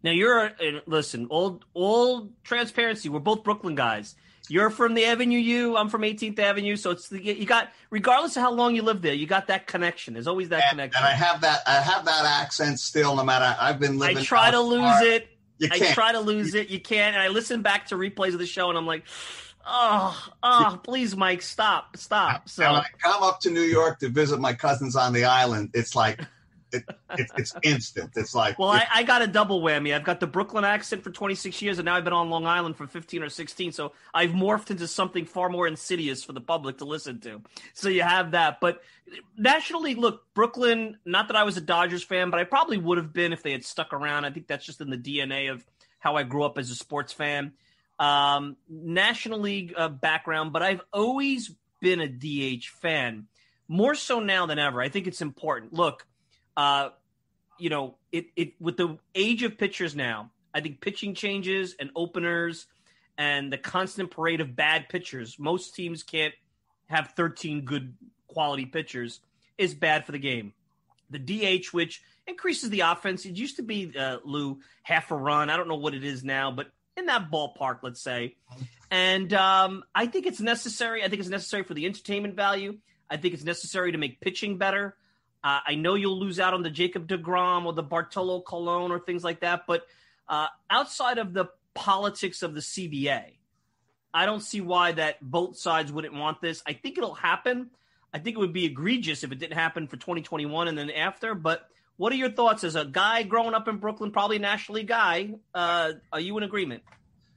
Now you're listen, old old transparency. We're both Brooklyn guys. You're from the Avenue U. I'm from 18th Avenue. So it's the, you got regardless of how long you live there, you got that connection. There's always that and, connection. And I have that I have that accent still. No matter I've been living. I try to lose far. it. You can't. I try to lose it. You can't. And I listen back to replays of the show, and I'm like, oh, oh, please, Mike, stop, stop. So and when I come up to New York to visit my cousins on the island, it's like it, (laughs) it, it's instant. It's like well, I, I, got a double whammy. I've got the Brooklyn accent for 26 years, and now I've been on Long Island for 15 or 16. So I've morphed into something far more insidious for the public to listen to. So you have that. But National League, look, Brooklyn. Not that I was a Dodgers fan, but I probably would have been if they had stuck around. I think that's just in the DNA of how I grew up as a sports fan. Um, National League uh, background, but I've always been a DH fan, more so now than ever. I think it's important. Look uh, you know, it it with the age of pitchers now, I think pitching changes and openers and the constant parade of bad pitchers. Most teams can't have 13 good quality pitchers is bad for the game. The DH, which increases the offense, it used to be uh, Lou half a run. I don't know what it is now, but in that ballpark, let's say. And um, I think it's necessary. I think it's necessary for the entertainment value. I think it's necessary to make pitching better. Uh, I know you'll lose out on the Jacob deGrom or the Bartolo Colon or things like that, but uh, outside of the politics of the CBA, I don't see why that both sides wouldn't want this. I think it'll happen. I think it would be egregious if it didn't happen for 2021 and then after. But what are your thoughts as a guy growing up in Brooklyn, probably a National League guy? Uh, are you in agreement?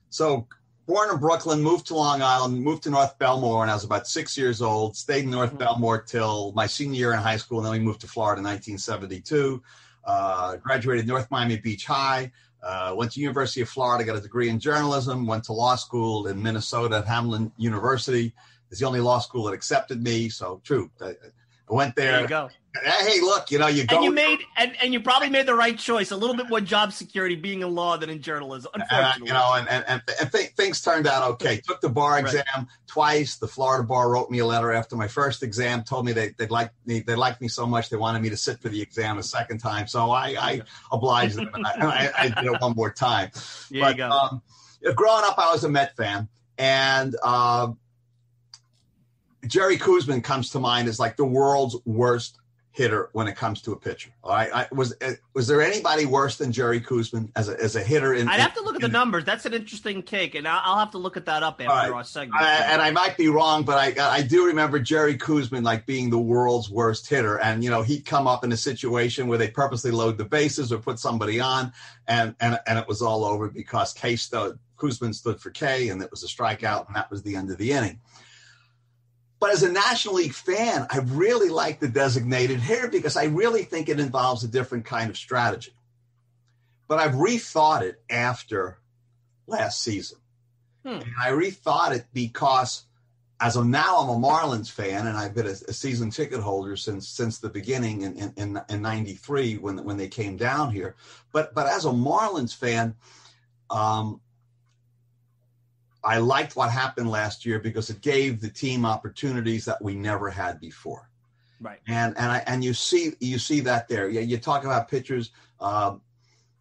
So born in Brooklyn, moved to Long Island, moved to North Belmore when I was about six years old, stayed in North mm-hmm. Belmore till my senior year in high school, and then we moved to Florida in 1972. Uh, graduated North Miami Beach High, uh, went to University of Florida, got a degree in journalism, went to law school in Minnesota at Hamline University. It's the only law school that accepted me, so true. I, went there. There you go. Hey, look, you know, you go. And you made, and, and you probably made the right choice. A little bit more job security being in law than in journalism, unfortunately. you know, and and, and, and th- things turned out okay. Took the bar exam right. twice. The Florida bar wrote me a letter after my first exam, told me they, they'd like me, they liked me so much they wanted me to sit for the exam a second time. So I, I obliged them. I, I, I, did it one more time. (laughs) There but, you go. Um, growing up, I was a Met fan, and. Uh, Jerry Koosman comes to mind as like the world's worst hitter when it comes to a pitcher. All right, I, was uh, was there anybody worse than Jerry Koosman as a, as a hitter? In, I'd have to look at the numbers. That's an interesting take, and I'll, I'll have to look at that up after right. our segment. I, and I might be wrong, but I I do remember Jerry Koosman like being the world's worst hitter, and you know he'd come up in a situation where they purposely load the bases or put somebody on, and and and it was all over because K stood Koosman stood for K, and it was a strikeout, and that was the end of the inning. But as a National League fan, I really like the designated hitter because I really think it involves a different kind of strategy. But I've rethought it after last season. Hmm. And I rethought it because as of now, I'm a Marlins fan, and I've been a, a season ticket holder since since the beginning in in, in '93 when when they came down here. But but as a Marlins fan, um, I liked what happened last year because it gave the team opportunities that we never had before. Right. And and I and you see you see that there. Yeah, you talk about pitchers. Uh,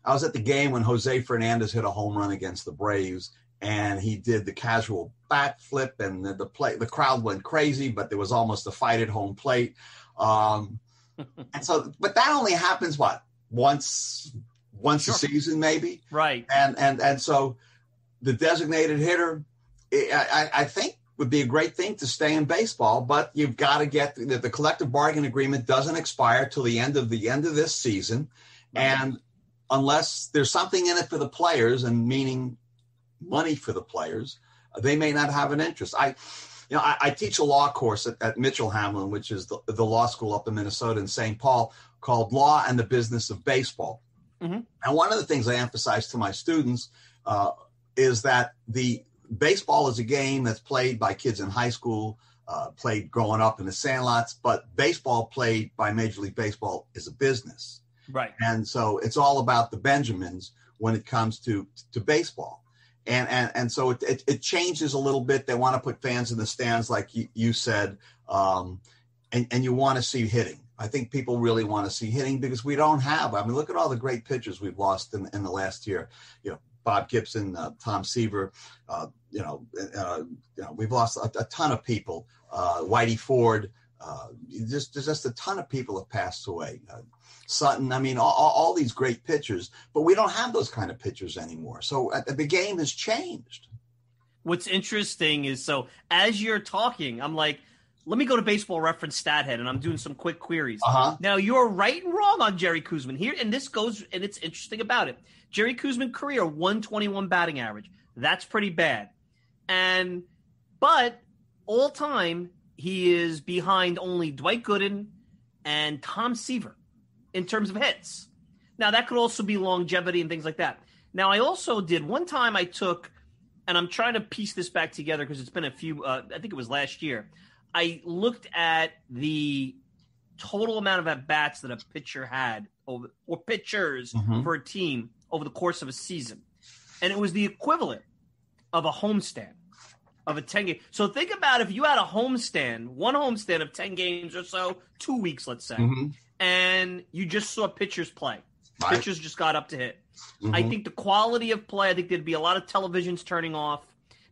I was at the game when Jose Fernandez hit a home run against the Braves, and he did the casual bat flip, and the, the play the crowd went crazy, but there was almost a fight at home plate. Um, (laughs) and so, but that only happens what once once sure. a season, maybe. Right. And and and so the designated hitter, I, I think would be a great thing to stay in baseball, but you've got to get the, the collective bargain agreement doesn't expire till the end of the end of this season, right. and unless there's something in it for the players, and meaning money for the players, they may not have an interest. I, you know, I, I teach a law course at, at, Mitchell Hamline, which is the, the law school up in Minnesota in St. Paul, called Law and the Business of Baseball. Mm-hmm. And one of the things I emphasize to my students uh, is that the baseball is a game that's played by kids in high school, uh, played growing up in the sandlots, but baseball played by Major League Baseball is a business. Right. And so it's all about the Benjamins when it comes to to baseball. And and, and so it, it, it changes a little bit. They want to put fans in the stands, like you, you said, um, and, and you want to see hitting. I think people really want to see hitting because we don't have. I mean, look at all the great pitchers we've lost in, in the last year. You know, Bob Gibson, uh, Tom Seaver. Uh, you know, uh, you know, we've lost a, a ton of people. Uh, Whitey Ford. Uh, just just a ton of people have passed away. Uh, Sutton. I mean, all, all, these great pitchers, but we don't have those kind of pitchers anymore. So the game has changed. What's interesting is so as you're talking, I'm like, let me go to Baseball Reference StatHead, and I'm doing some quick queries. Uh-huh. Now you're right and wrong on Jerry Koosman here, and this goes, and it's interesting about it. Jerry Koosman career 121 batting average. That's pretty bad. And but all time he is behind only Dwight Gooden and Tom Seaver in terms of hits. Now that could also be longevity and things like that. Now I also did one time I took and I'm trying to piece this back together because it's been a few uh, I think it was last year. I looked at the total amount of at bats that a pitcher had over, or pitchers mm-hmm. for a team over the course of a season. And it was the equivalent of a homestand of a 10 game. So think about if you had a homestand, one homestand of 10 games or so, two weeks, let's say, mm-hmm. and you just saw pitchers play. Right. Pitchers just got up to hit. Mm-hmm. I think the quality of play, I think there'd be a lot of televisions turning off.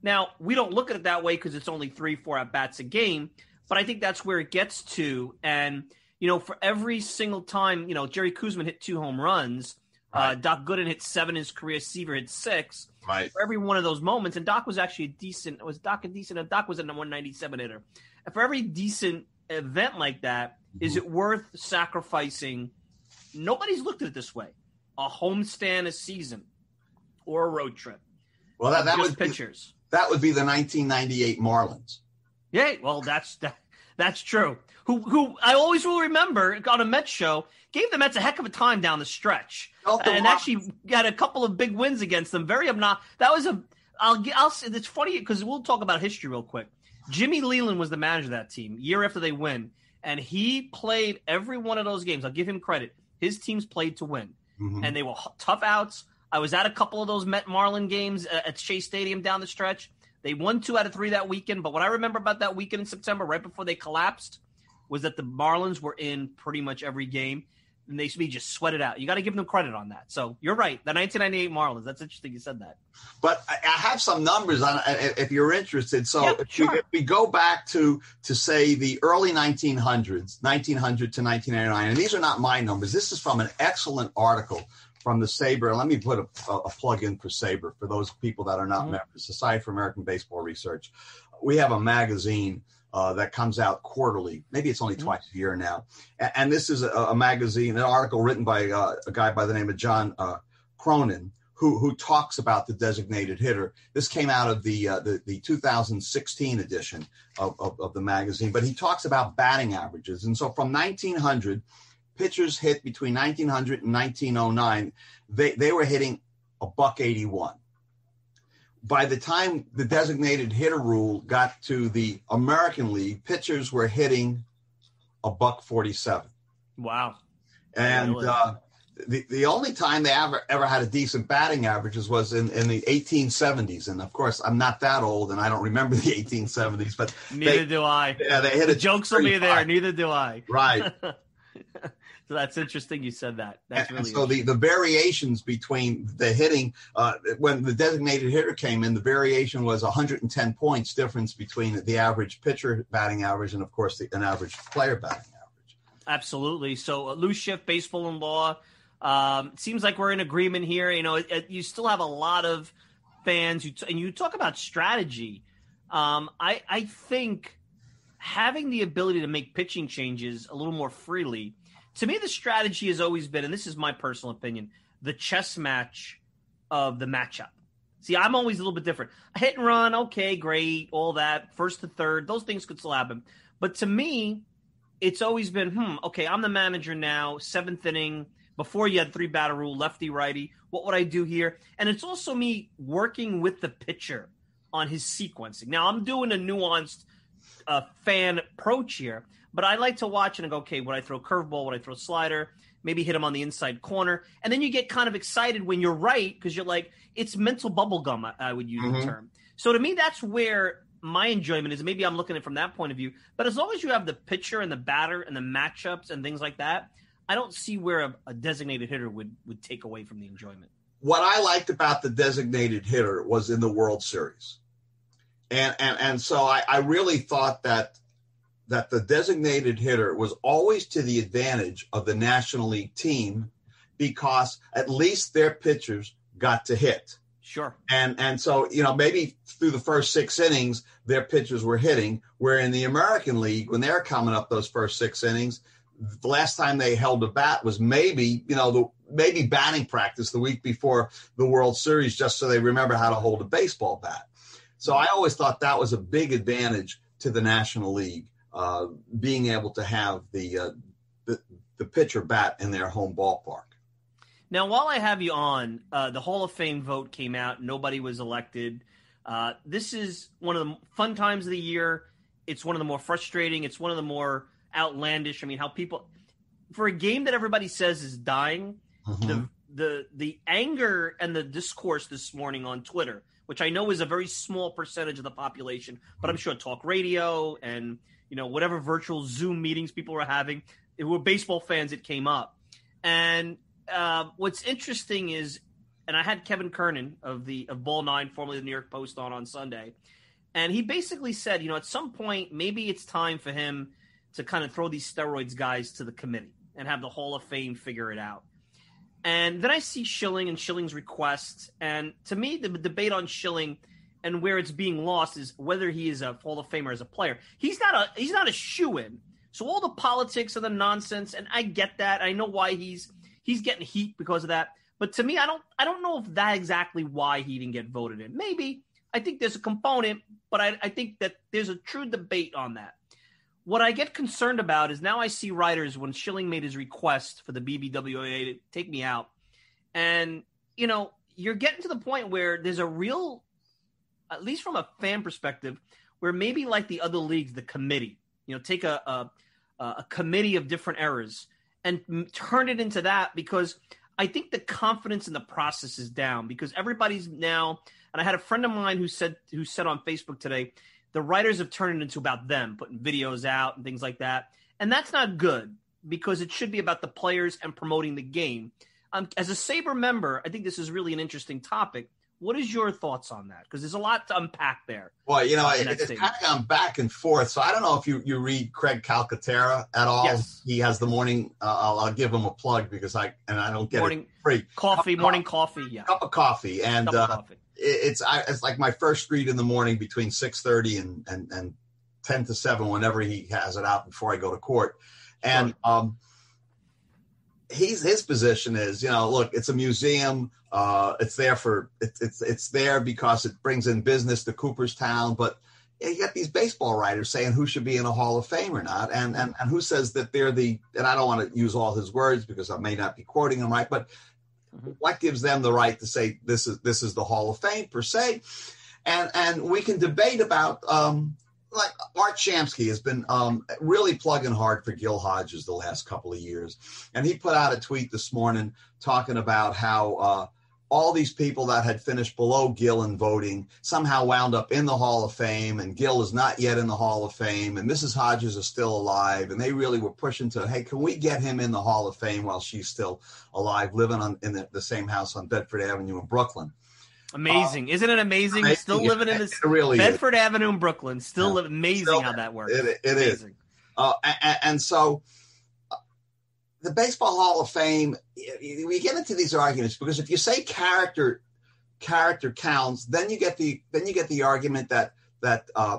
Now, we don't look at it that way because it's only three, four at bats a game, but I think that's where it gets to. And, you know, for every single time, you know, Jerry Koosman hit two home runs – right. Uh, Doc Gooden hit seven in his career. Seaver hit six. Right. For every one of those moments, and Doc was actually a decent. Was Doc a decent? And Doc was a 197 hitter. And for every decent event like that, mm-hmm. is it worth sacrificing? Nobody's looked at it this way: a homestand a season or a road trip. Well, that, that would pitchers. Be, that would be the 1998 Marlins. Yeah, well, that's that, that's true. Who who I always will remember on a Mets show gave the Mets a heck of a time down the stretch, and actually got a couple of big wins against them. Very obnoxious. That was a. I'll I'll. Say it's funny because we'll talk about history real quick. Jimmy Leyland was the manager of that team year after they win, and he played every one of those games. I'll give him credit. His teams played to win, mm-hmm. and they were tough outs. I was at a couple of those Met Marlin games at Shea Stadium down the stretch. They won two out of three that weekend. But what I remember about that weekend in September, right before they collapsed, was that the Marlins were in pretty much every game and they should be just sweat it out. You got to give them credit on that. So you're right. The 1998 Marlins. That's interesting. You said that. But I have some numbers on if you're interested. So yep, if, sure. we, if, we, go back to to say the early 1900s, 1900 to 1999, and these are not my numbers. This is from an excellent article from the SABR. Let me put a, a plug in for SABR for those people that are not mm-hmm. members, Society for American Baseball Research. We have a magazine uh, that comes out quarterly. Maybe it's only mm-hmm. twice a year now. And, and this is a, a, magazine, an article written by uh, a guy by the name of John uh, Cronin, who who talks about the designated hitter. This came out of the uh, the, the 2016 edition of, of, of, the magazine, but he talks about batting averages. And so from 1900, pitchers hit between 1900 and 1909, they, they were hitting a buck 81 by the time the designated hitter rule got to the American League, pitchers were hitting a buck 47. Wow. And uh, the, the only time they ever ever had a decent batting averages was in, in the 1870s, and of course I'm not that old and I don't remember the 1870s, but neither they, do I. Yeah, they hit the jokes on me there. Neither do I. Right. (laughs) so that's interesting. You said that. That's and, so the, the variations between the hitting uh, when the designated hitter came in, the variation was 110 points difference between the average pitcher batting average and of course the, an average player batting average. Absolutely. So uh, Lou Schiff baseball and law um, seems like we're in agreement here. You know, it, it, you still have a lot of fans, who t- and you talk about strategy. Um, I I think having the ability to make pitching changes a little more freely. To me, the strategy has always been, and this is my personal opinion, the chess match of the matchup. See, I'm always a little bit different. Hit and run, okay, great, all that, first to third, those things could still happen. But to me, it's always been, hmm, okay, I'm the manager now, seventh inning, before you had three batter rule, lefty, righty. What would I do here? And it's also me working with the pitcher on his sequencing. Now I'm doing a nuanced uh, fan approach here, but I like to watch and go, okay, would I throw curveball? Would I throw slider? Maybe hit him on the inside corner, and then you get kind of excited when you're right because you're like, it's mental bubble gum. I, I would use mm-hmm. the term. So to me, that's where my enjoyment is. Maybe I'm looking at it from that point of view. But as long as you have the pitcher and the batter and the matchups and things like that, I don't see where a, a designated hitter would would take away from the enjoyment. What I liked about the designated hitter was in the World Series, and and and so I, I really thought that that the designated hitter was always to the advantage of the National League team because at least their pitchers got to hit. Sure. And and so you know maybe through the first six innings their pitchers were hitting, where in the American League when they're coming up those first six innings the last time they held a bat was maybe you know the maybe batting practice the week before the World Series, just so they remember how to hold a baseball bat. So I always thought that was a big advantage to the National League, uh, being able to have the, uh, the, the pitcher bat in their home ballpark. Now, while I have you on, uh, the Hall of Fame vote came out. Nobody was elected. Uh, this is one of the fun times of the year. It's one of the more frustrating. It's one of the more outlandish. I mean, how people for a game that everybody says is dying, mm-hmm. the the the anger and the discourse this morning on Twitter, which I know is a very small percentage of the population, but I'm sure talk radio and you know whatever virtual Zoom meetings people were having, it were baseball fans. It came up, and uh, what's interesting is, and I had Kevin Kernan of the of Ball Nine, formerly the New York Post, on on Sunday, and he basically said, you know, at some point maybe it's time for him to kind of throw these steroids guys to the committee and have the Hall of Fame figure it out. And then I see Schilling and Schilling's request. And to me, the debate on Schilling and where it's being lost is whether he is a Hall of Famer as a player. He's not a he's not a shoe in. So all the politics and the nonsense, and I get that. I know why he's he's getting heat because of that. But to me, I don't I don't know if that exactly why he didn't get voted in. Maybe I think there's a component, but I, I think that there's a true debate on that. What I get concerned about is now I see writers when Schilling made his request for the BBWA to take me out, and you know you're getting to the point where there's a real, at least from a fan perspective, where maybe like the other leagues, the committee, you know, take a a, a committee of different errors and turn it into that because I think the confidence in the process is down because everybody's now. And I had a friend of mine who said who said on Facebook today the writers have turned it into about them, putting videos out and things like that. And that's not good because it should be about the players and promoting the game. Um, as a SABR member, I think this is really an interesting topic. What is your thoughts on that? Because there's a lot to unpack there. Well, you know, uh, it, it's kind of gone back and forth. So I don't know if you, you read Craig Calcaterra at all. Yes. He has the morning. Uh, I'll, I'll, give him a plug because I and I don't get morning, it free. Coffee, cup morning coffee. coffee. Yeah, cup of coffee and uh, coffee it's I, it's like my first read in the morning between six thirty and, and and ten to seven whenever he has it out before I go to court, and um, he's his position is you know look it's a museum uh, it's there for it's it's it's there because it brings in business to Cooperstown, but you get these baseball writers saying who should be in a Hall of Fame or not, and and and who says that they're the and I don't want to use all his words because I may not be quoting him right, but Mm-hmm. What gives them the right to say this is this is the Hall of Fame per se? And and we can debate about um, like Art Shamsky has been um, really plugging hard for Gil Hodges the last couple of years, and he put out a tweet this morning talking about how uh, all these people that had finished below Gil in voting somehow wound up in the Hall of Fame, and Gil is not yet in the Hall of Fame, and Mrs. Hodges is still alive, and they really were pushing to, hey, can we get him in the Hall of Fame while she's still alive, living on in the, the same house on Bedford Avenue in Brooklyn. Amazing, uh, isn't it amazing? amazing. Still living in this really Bedford is. Avenue in Brooklyn. Still yeah. amazing Still, how that works. It, it is. Uh, and, and, so the Baseball Hall of Fame, we get into these arguments because if you say character character counts, then you get the then you get the argument that that uh,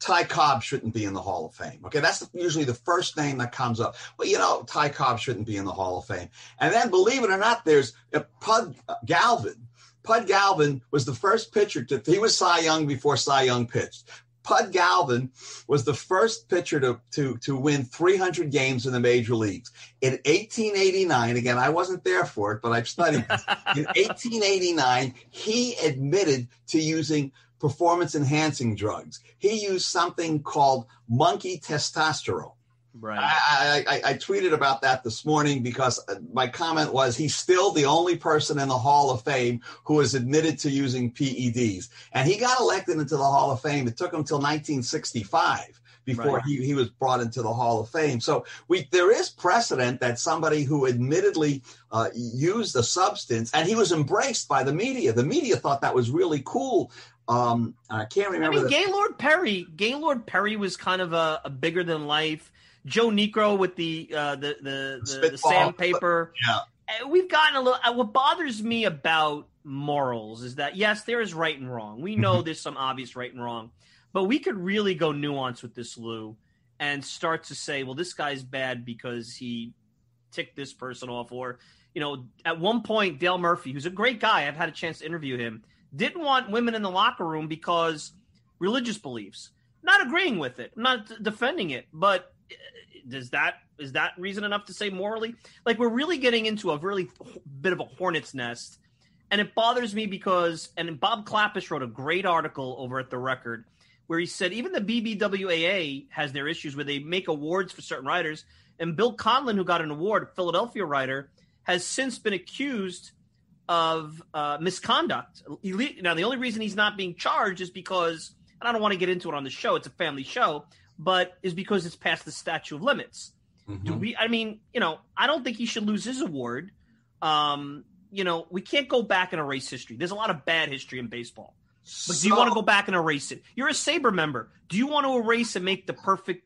Ty Cobb shouldn't be in the Hall of Fame. Okay, that's usually the first name that comes up. Well, you know, Ty Cobb shouldn't be in the Hall of Fame. And then, believe it or not, there's uh, Pud Galvin. Pud Galvin was the first pitcher to. He was Cy Young before Cy Young pitched. Pud Galvin was the first pitcher to, to, to win 300 games in the major leagues. In 1889, again, I wasn't there for it, but I've studied (laughs) In 1889, he admitted to using performance enhancing drugs. He used something called monkey testosterone. Right. I, I, I, tweeted about that this morning because my comment was he's still the only person in the Hall of Fame who is admitted to using PEDs. And he got elected into the Hall of Fame. It took him until 1965 before right. he, he was brought into the Hall of Fame. So we there is precedent that somebody who admittedly uh, used a substance and he was embraced by the media. The media thought that was really cool. Um, I can't remember. I mean, Gaylord Perry. Gaylord Perry was kind of a, a bigger than life Joe Niekro with the uh, the the, the, the sandpaper. Yeah, uh, we've gotten a little. Uh, what bothers me about morals is that yes, there is right and wrong. We know mm-hmm. there's some obvious right and wrong, but we could really go nuance with this, Lou, and start to say, well, this guy's bad because he ticked this person off, or you know, at one point, Dale Murphy, who's a great guy, I've had a chance to interview him, didn't want women in the locker room because religious beliefs. Not agreeing with it, not defending it, but does that is that reason enough to say morally? Like we're really getting into a really bit of a hornet's nest, and it bothers me because and Bob Klapisch wrote a great article over at the Record where he said even the BBWAA has their issues where they make awards for certain writers, and Bill Conlin, who got an award, Philadelphia writer, has since been accused of uh, misconduct. Now, the only reason he's not being charged is because, and I don't want to get into it on the show; it's a family show but is because it's past the statute of limits. Mm-hmm. Do we? I mean, you know, I don't think he should lose his award. Um, you know, we can't go back and erase history. There's a lot of bad history in baseball. But so, do you want to go back and erase it? You're a SABR member. Do you want to erase and make the perfect?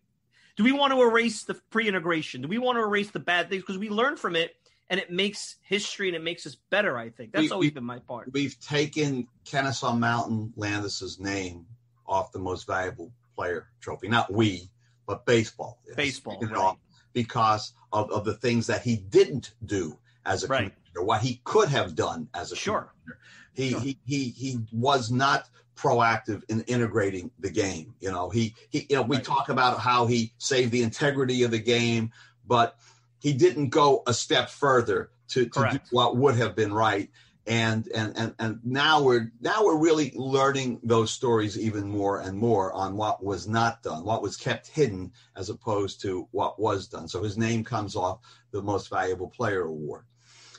Do we want to erase the pre-integration? Do we want to erase the bad things because we learn from it and it makes history and it makes us better? I think that's we, always we, been my part. We've taken Kennesaw Mountain Landis's name off the most valuable player trophy. Not we, but baseball. Baseball. Right. because of, of the things that he didn't do as a right. commissioner, what he could have done as a sure. commissioner. He, sure. he, he, he was not proactive in integrating the game. You know, he, he you know, we right. talk about how he saved the integrity of the game, but he didn't go a step further to, to do what would have been right and and and and now we're now we're really learning those stories even more and more on what was not done what was kept hidden as opposed to what was done. So his name comes off the most valuable player award.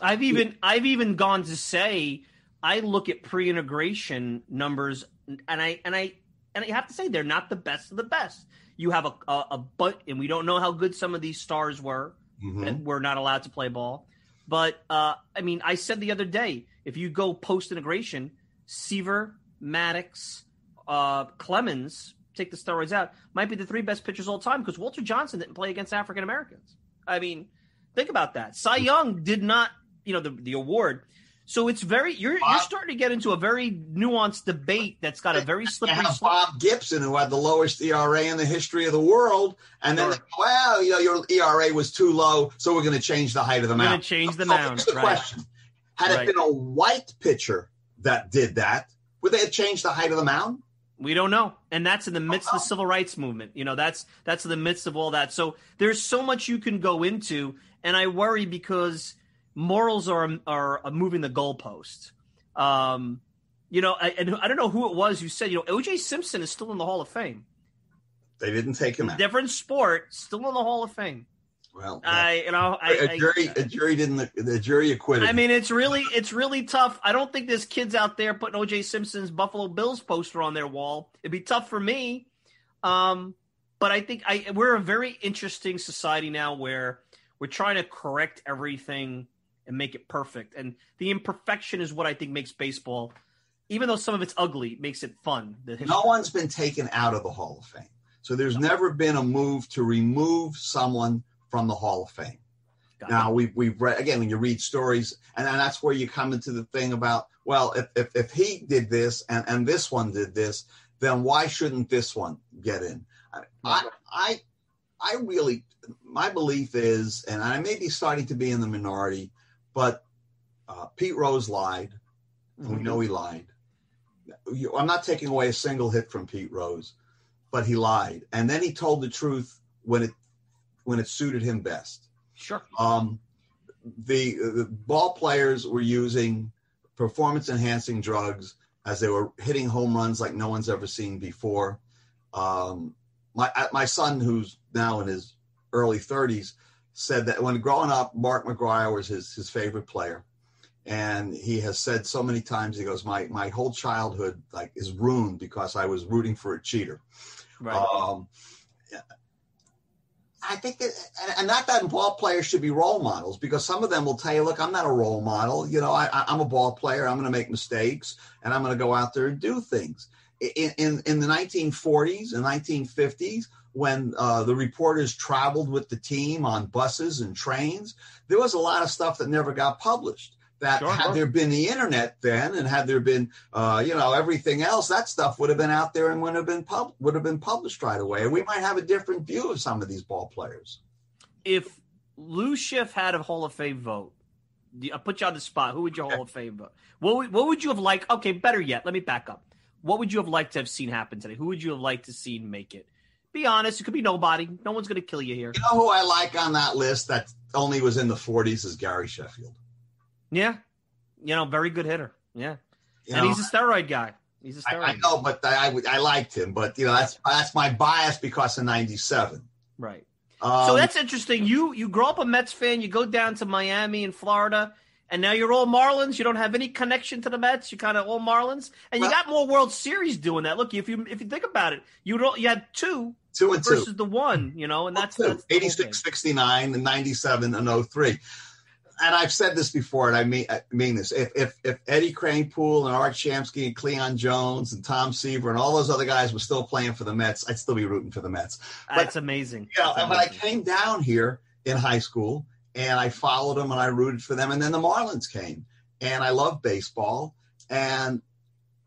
I've even i've even gone to say i look at pre-integration numbers and i and i and i have to say they're not the best of the best. You have a a, a but and we don't know how good some of these stars were mm-hmm. and were not allowed to play ball but uh, I mean, I said the other day, if you go post integration, Seaver, Maddux, uh, Clemens, take the steroids out, might be the three best pitchers all time because Walter Johnson didn't play against African Americans. I mean, think about that. Cy Young did not, you know, the the award. So it's very you're Bob, you're starting to get into a very nuanced debate that's got a very slippery. Have Bob Gibson, who had the lowest ERA in the history of the world, and then well, you know, your ERA was too low, so we're going to change the height of the mound. Going to change the so mound. the right. question: Had right. it been a white pitcher that did that, would they have changed the height of the mound? We don't know, and that's in the midst of the civil rights movement. You know, that's that's in the midst of all that. So there's so much you can go into, and I worry because morals are are moving the goalpost. Um, you know, I, and I don't know who it was who said, you know, O.J. Simpson is still in the Hall of Fame. They didn't take him out. Different sport, still in the Hall of Fame. Well, I, you know, I, a jury, I, a jury didn't. The jury acquitted. I mean, it's really, it's really tough. I don't think there's kids out there putting O.J. Simpson's Buffalo Bills poster on their wall. It'd be tough for me. Um, but I think I we're a very interesting society now where we're trying to correct everything and make it perfect. And the imperfection is what I think makes baseball, even though some of it's ugly, makes it fun. No one's been taken out of the Hall of Fame. So there's no. never been a move to remove someone from the Hall of Fame. Got now it. we've we've read again when you read stories, and, and that's where you come into the thing about well, if if, if he did this and, and this one did this, then why shouldn't this one get in? I I I really my belief is, and I may be starting to be in the minority, but uh, Pete Rose lied. Mm-hmm. We know he lied. I'm not taking away a single hit from Pete Rose, but he lied, and then he told the truth when it when it suited him best. Sure. Um, the, the ball players were using performance enhancing drugs as they were hitting home runs like no one's ever seen before. Um, my my son, who's now in his early 30s, said that when growing up, Mark McGwire was his his favorite player, and he has said so many times, he goes, my my whole childhood like is ruined because I was rooting for a cheater. Right. Um, I think that, and not that ball players should be role models because some of them will tell you, look, I'm not a role model. You know, I, am a ball player. I'm going to make mistakes and I'm going to go out there and do things. In, in, in the 1940s and 1950s, when uh, the reporters traveled with the team on buses and trains, there was a lot of stuff that never got published that sure, had there been the internet then and had there been uh, you know everything else that stuff would have been out there and would have been pub- would have been published right away. And we might have a different view of some of these ball players. If Lou Schiff had a Hall of Fame vote I put you on the spot who would your Hall of Fame vote what would, what would you have liked okay better yet let me back up. What would you have liked to have seen happen today? Who would you have liked to see make it be honest it could be nobody no one's going to kill you here you know who I like on that list that only was in the 40s is Gary Sheffield yeah, you know, very good hitter. Yeah, you and know, he's a steroid guy. He's a steroid. I, I know, but I, I liked him. But you know, that's that's my bias because of '97. Right. Um, so that's interesting. You you grow up a Mets fan. You go down to Miami and Florida, and now you're all Marlins. You don't have any connection to the Mets. You're kind of all Marlins, and you well, got more World Series doing that. Look, if you if you think about it, you you had two. Two and versus two. the one, you know, and that's, that's 86, 69, and 97 and 03 and I've said this before, and I mean I mean this. If if if Eddie Kranepool and Art Shamsky and Cleon Jones and Tom Seaver and all those other guys were still playing for the Mets, I'd still be rooting for the Mets. But, That's amazing. Yeah, you know, but I came down here in high school and I followed them and I rooted for them, and then the Marlins came, and I love baseball, and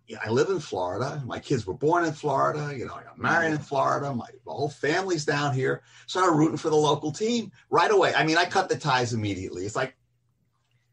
yeah, I live in Florida. My kids were born in Florida. You know, I got married in Florida. My whole family's down here. So I'm rooting for the local team right away. I mean, I cut the ties immediately. It's like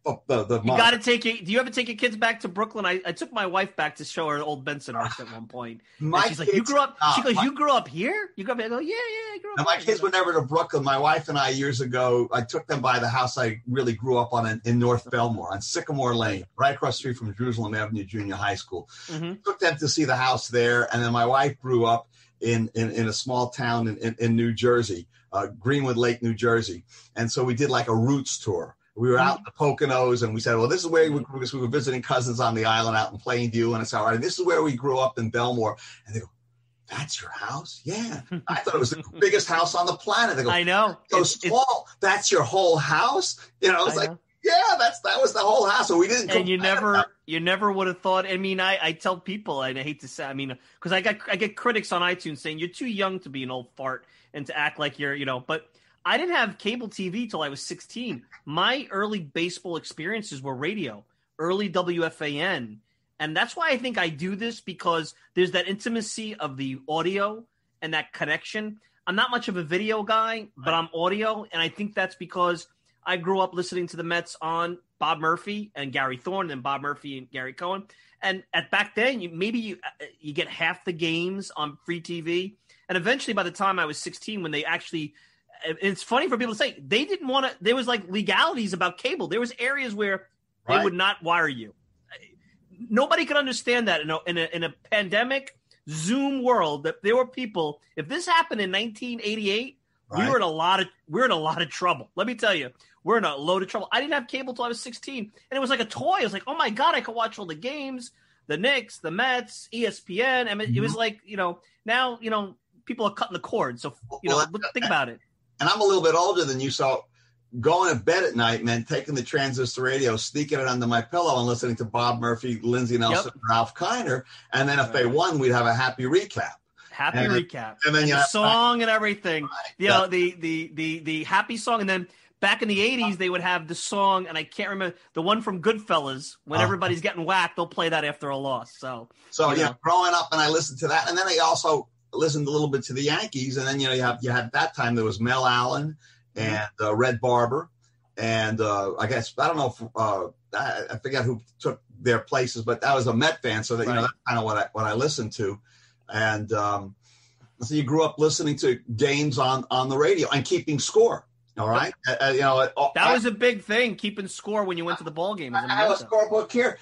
Oh, the, the you got to take it. Do you ever take your kids back to Brooklyn? I, I took my wife back to show her old Benson Bensonhurst at one point. My she's like, "You grew up." she goes, my, "You grew up here? You grew up?" I go, "Yeah, yeah, I grew up." my kids were never to Brooklyn. My wife and I years ago, I took them by the house I really grew up on in, in North Bellmore on Sycamore Lane, right across the street from Jerusalem Avenue Junior High School. Mm-hmm. Took them to see the house there, and then my wife grew up in in, in a small town in, in, in New Jersey, uh, Greenwood Lake, New Jersey, and so we did like a roots tour we were out mm-hmm. in the Poconos and we said, well, this is where we, mm-hmm. because we were visiting cousins on the island out in Plainview. And it's all right. This is where we grew up in Bellmore. And they go, that's your house? Yeah. I thought it was the (laughs) biggest house on the planet. They go, I know. So it's, small. It's, that's your whole house? You know, it's I like, know. yeah, that's, that was the whole house. So we didn't. And you never, you never would have thought, I mean, I, I tell people, and I hate to say, I mean, cause I got, I get critics on iTunes saying you're too young to be an old fart and to act like you're, you know, but I didn't have cable TV till I was 16. My early baseball experiences were radio, early WFAN. And that's why I think I do this because there's that intimacy of the audio and that connection. I'm not much of a video guy, but I'm audio. And I think that's because I grew up listening to the Mets on Bob Murphy and Gary Thorne and Bob Murphy and Gary Cohen. And at back then, you, maybe you, uh, you get half the games on free TV. And eventually, by the time I was 16, when they actually it's funny for people to say they didn't want to. There was like legalities about cable. There was areas where right. they would not wire you. Nobody could understand that in a, in a, in a pandemic. Zoom world that there were people. If this happened in 1988, we were in a lot of we're in a lot of trouble. Let me tell you, we're in a load of trouble. I didn't have cable till I was 16, and it was like a toy. I was like, oh my god, I could watch all the games, the Knicks, the Mets, ESPN. I mean, it Mm-hmm. was like you know now you know people are cutting the cord. So you know, Well, look, think about it. And I'm a little bit older than you, so going to bed at night meant taking the transistor radio, sneaking it under my pillow, and listening to Bob Murphy, Lindsey Nelson, Yep. Ralph Kiner. And then if they won, we'd have a happy recap. Happy And then- recap. and then you the song and everything. You Yeah. know, the, the the the happy song, and then back in the '80s they would have the song, and I can't remember the one from Goodfellas. When Uh-huh. everybody's getting whacked, they'll play that after a loss. So So You you know. know, growing up, and I listened to that, and then I also listened a little bit to the Yankees, and then you know you have you had that time there was Mel Allen Mm-hmm. and uh, Red Barber, and uh, I guess I don't know if uh, I, I forget who took their places, but I was a Met fan, so that you Right. know that's kind of what I what I listened to, and um, so you grew up listening to games on on the radio and keeping score. All right, Uh, uh, you know that I- was a big thing, keeping score when you went to the ball game. a I have a scorebook here.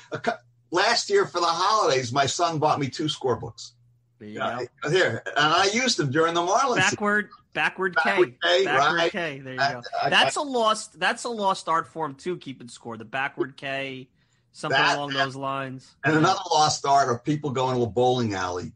Last year for the holidays, my son bought me two scorebooks. There you Yeah, go. here, and I used them during the Marlins. Backward, backward K, Backward K, backward right. K. There you I- go. I- That's a lost. That's a lost art form too. Keeping score, the backward K, something That- along those lines. and another lost art are people going to a bowling alley,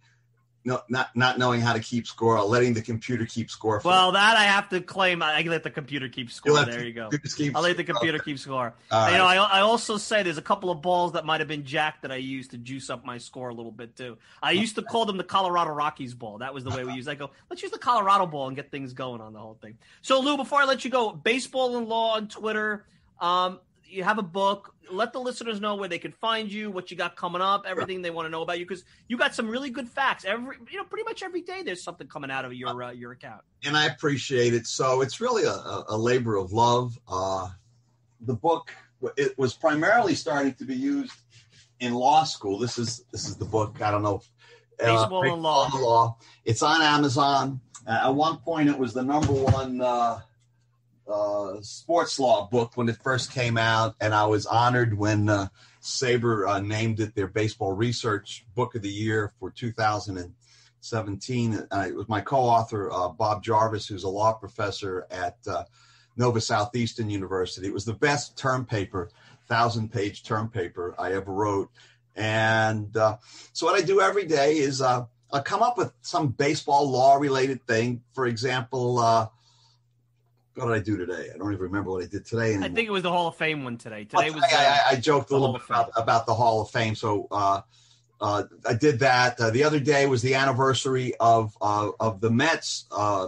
no, not not knowing how to keep score, or letting the computer keep score. For Well, that I have to claim. I I let the computer keep score. there the you go. I'll let the computer keep score. All You know. I, I also say there's a couple of balls that might have been jacked that I used to juice up my score a little bit too. I used to call them the Colorado Rockies ball. That was the way we used. I go, let's use the Colorado ball and get things going on the whole thing. So Lou, before I let you go, baseball and law on Twitter. Um, you have a book. Let the listeners know where they can find you, what you got coming up, everything they want to know about you, because you got some really good facts. Every, you know, pretty much every day there's something coming out of your uh, your account. and I appreciate it. So it's really a, a, labor of love. Uh, the book it was primarily starting to be used in law school. This is this is the book. I don't know. uh, Baseball and Law. Law. It's on Amazon. Uh, at one point, it was the number one uh, uh, sports law book when it first came out, and I was honored when uh, SABR uh, named it their baseball research book of the year for 2017. Uh, it was my co-author uh, Bob Jarvis, who's a law professor at uh, Nova Southeastern University. It was the best term paper, thousand-page term paper I ever wrote. And uh, so, what I do every day is I'll come up with some baseball law-related thing. For example. What did I do today? I don't even remember what I did today. I think it was the Hall of Fame one today. Well, Today was. uh, I, I joked a little bit about, about the Hall of Fame. So uh, uh, I did that. Uh, the other day was the anniversary of uh, of the Mets, uh,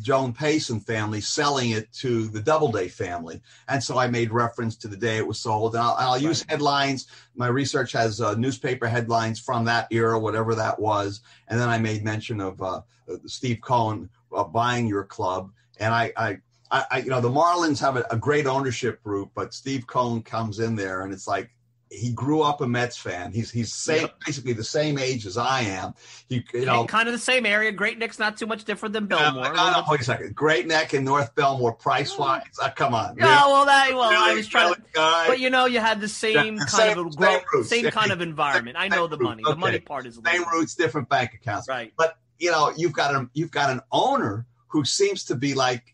Joan Payson family selling it to the Doubleday family, and so I made reference to the day it was sold. And I'll, I'll use headlines. My research has uh, newspaper headlines from that era, whatever that was, and then I made mention of uh, Steve Cohen uh, buying your club, and I. I I, I, you know, the Marlins have a, a great ownership group, but Steve Cohen comes in there, and it's like he grew up a Mets fan. He's he's same, Yep. basically the same age as I am. He, you know, kind of the same area. Great Neck's not too much different than uh, Bellmore. no, no, wait a second. Great Neck and North Bellmore, price wise. Uh, come on, Yeah, well, that well, I was trying to, Really? But you know, you had the same Yeah, kind same- of same roots. same Yeah. kind of environment. I know the Same money. roots. The money part is same roots, different bank accounts. right. But you know, you've got a you've got an owner who seems to be like,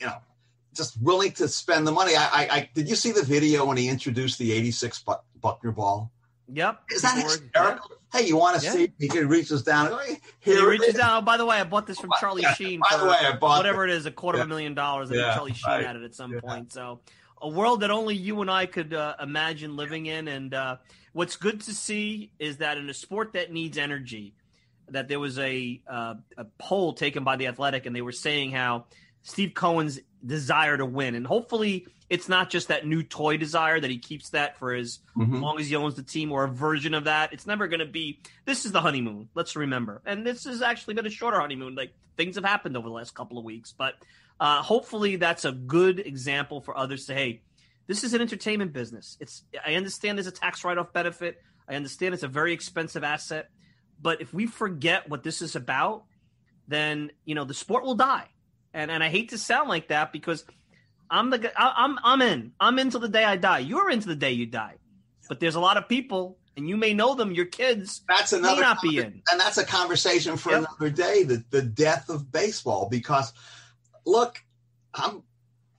you know, just willing to spend the money. I, I, I did you see the video when he introduced the '86 Buck, Buckner ball? Yep. Is that hysterical? Hey, you want to Yeah. see? He can reaches down. oh, He Here it reaches down. Oh, by the way, I bought this from Charlie Yeah, Sheen by the way, I bought whatever it is, a quarter of a million dollars. I think Charlie Sheen right. had it at some Yeah. point. So, a world that only you and I could uh, imagine living in. And uh, what's good to see is that in a sport that needs energy, that there was a uh, a poll taken by the Athletic, and they were saying how Steve Cohen's desire to win, and hopefully it's not just that new toy desire that he keeps that for as Mhm. long as he owns the team or a version of that. It's never going to be. This is the honeymoon. Let's remember, and this has actually been a shorter honeymoon. Like things have happened over the last couple of weeks, but uh, hopefully that's a good example for others to hey, this is an entertainment business. It's I understand there's a tax write off benefit. I understand it's a very expensive asset, but if we forget what this is about, then you know the sport will die. And and I hate to sound like that because I'm the I'm I'm in. I'm into the day I die. You're into the day you die. But there's a lot of people and you may know them. Your kids that's another may not be in, and that's a conversation for Yep. another day. The the death of baseball. Because look, I'm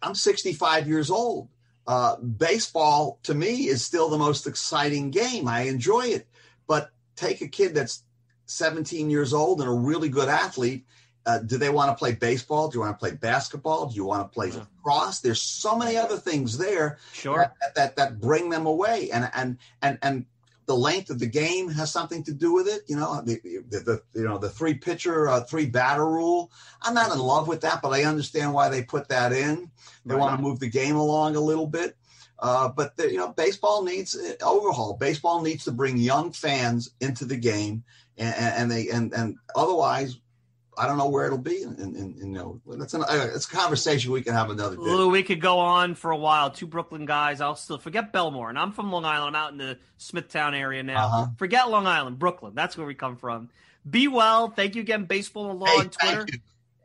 I'm 65 years old. Uh, baseball to me is still the most exciting game. I enjoy it, but take a kid that's 17 years old and a really good athlete. Uh, do they want to play baseball? Do you want to play basketball? Do you want to play Yeah. lacrosse? There's so many other things there sure. that, that that bring them away and and and and the length of the game has something to do with it you know the, the, the you know the three pitcher uh, three batter rule i'm not in love with that but i understand why they put that in they Right. want to move the game along a little bit uh, but the, you know baseball needs uh, overhaul baseball needs to bring young fans into the game and, and they and and otherwise I don't know where it'll be, and, and, and you know that's an uh, it's a conversation we can have another day. Lou, we could go on for a while. Two Brooklyn guys. I'll still forget Bellmore, and I'm from Long Island. I'm out in the Smithtown area now. Uh-huh. Forget Long Island, Brooklyn. That's where we come from. Be well. Thank you again, Baseball and Law Hey, on Twitter.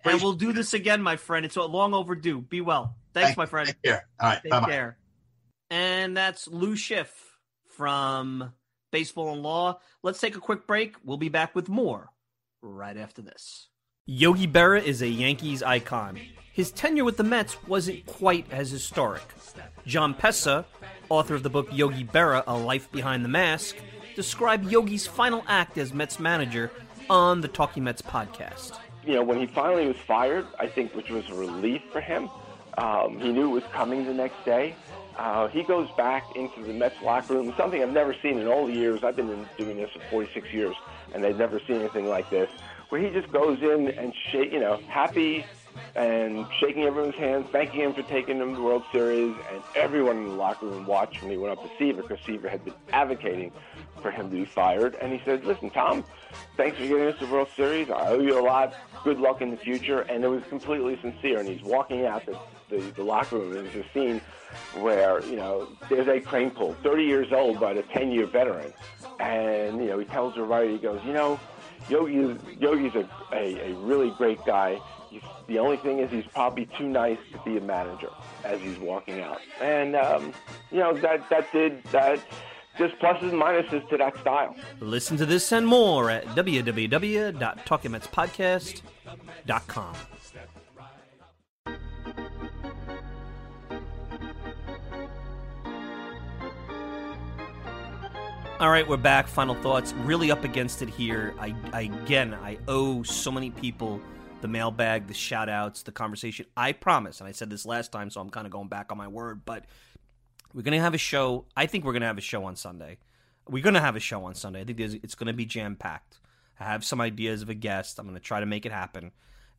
And we'll do this again, my friend. It's long overdue. Be well. Thanks, Thank- my friend. Take care. All right. Take Bye bye. care. And that's Lou Schiff from Baseball and Law. Let's take a quick break. We'll be back with more right after this. Yogi Berra is a Yankees icon. His tenure with the Mets wasn't quite as historic. Jon Pessah, author of the book Yogi Berra A Life Behind the Mask, described Yogi's final act as Mets manager on the Talking Mets podcast. you know, when he finally was fired, I think, which was a relief for him. Um, he knew it was coming the next day. Uh, he goes back into the Mets locker room, something I've never seen in all the years. I've been doing this for 46 years, and I've never seen anything like this, where he just goes in and shake, you know, happy and shaking everyone's hands, thanking him for taking him to the World Series, and everyone in the locker room watched when he went up to Seaver because Seaver had been advocating for him to be fired. And he said, "Listen, Tom, thanks for getting us to the World Series. I owe you a lot. Good luck in the future." And it was completely sincere. And he's walking out the the, the locker room, and there's a scene where you know there's a Kranepool, 30 years old, but a 10-year veteran, and you know he tells writer, he goes, "You know." Yogi, Yogi's a, a, a really great guy. He's, the only thing is he's probably too nice to be a manager as he's walking out. And, um, you know, that, that did, that, Just pluses and minuses to that style. Listen to this and more at www.talkingmetspodcast.com. All right, we're back. Final thoughts. Really up against it here. I, I again, I owe so many people the mailbag, the shout outs, the conversation. I promise, and I said this last time, so I'm kind of going back on my word, but we're going to have a show. I think we're going to have a show on Sunday. We're going to have a show on Sunday. I think it's going to be jam packed. I have some ideas of a guest. I'm going to try to make it happen.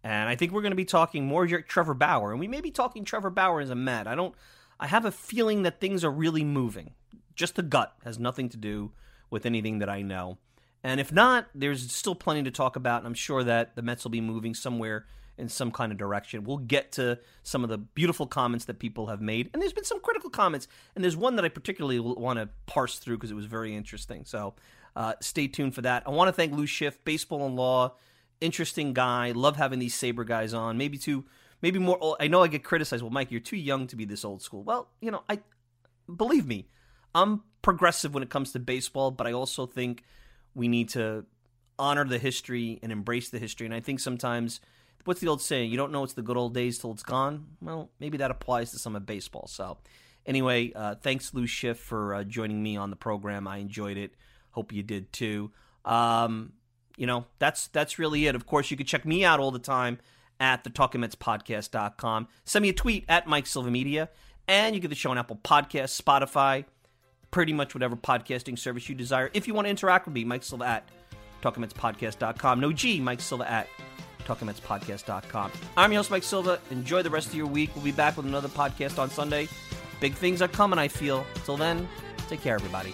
And I think we're going to be talking more Trevor Bauer. And we may be talking Trevor Bauer as a Met. I don't, I have a feeling that things are really moving. Just the gut has nothing to do with anything that I know. And if not, there's still plenty to talk about. And I'm sure that the Mets will be moving somewhere in some kind of direction. We'll get to some of the beautiful comments that people have made. And there's been some critical comments. And there's one that I particularly want to parse through because it was very interesting. So uh, stay tuned for that. I want to thank Lou Schiff, Baseball and Law. Interesting guy. Love having these SABR guys on. Maybe too, maybe more. old- I know I get criticized. Well, Mike, you're too young to be this old school. Well, you know, I believe me, I'm progressive when it comes to baseball, but I also think we need to honor the history and embrace the history. And I think sometimes, what's the old saying? You don't know it's the good old days till it's gone. Well, maybe that applies to some of baseball. So, anyway, uh, thanks Lou Schiff for uh, joining me on the program. I enjoyed it. Hope you did too. Um, you know, that's that's really it. Of course, you can check me out all the time at the talkingmetspodcast.com. Send me a tweet at Mike Silva Media, and you get the show on Apple Podcasts, Spotify, pretty much whatever podcasting service you desire. If you want to interact with me, Mike Silva at talkingmetspodcast.com. No G, Mike Silva at talkingmetspodcast.com. I'm your host, Mike Silva. Enjoy the rest of your week. We'll be back with another podcast on Sunday. Big things are coming, I feel. Till then, take care, everybody.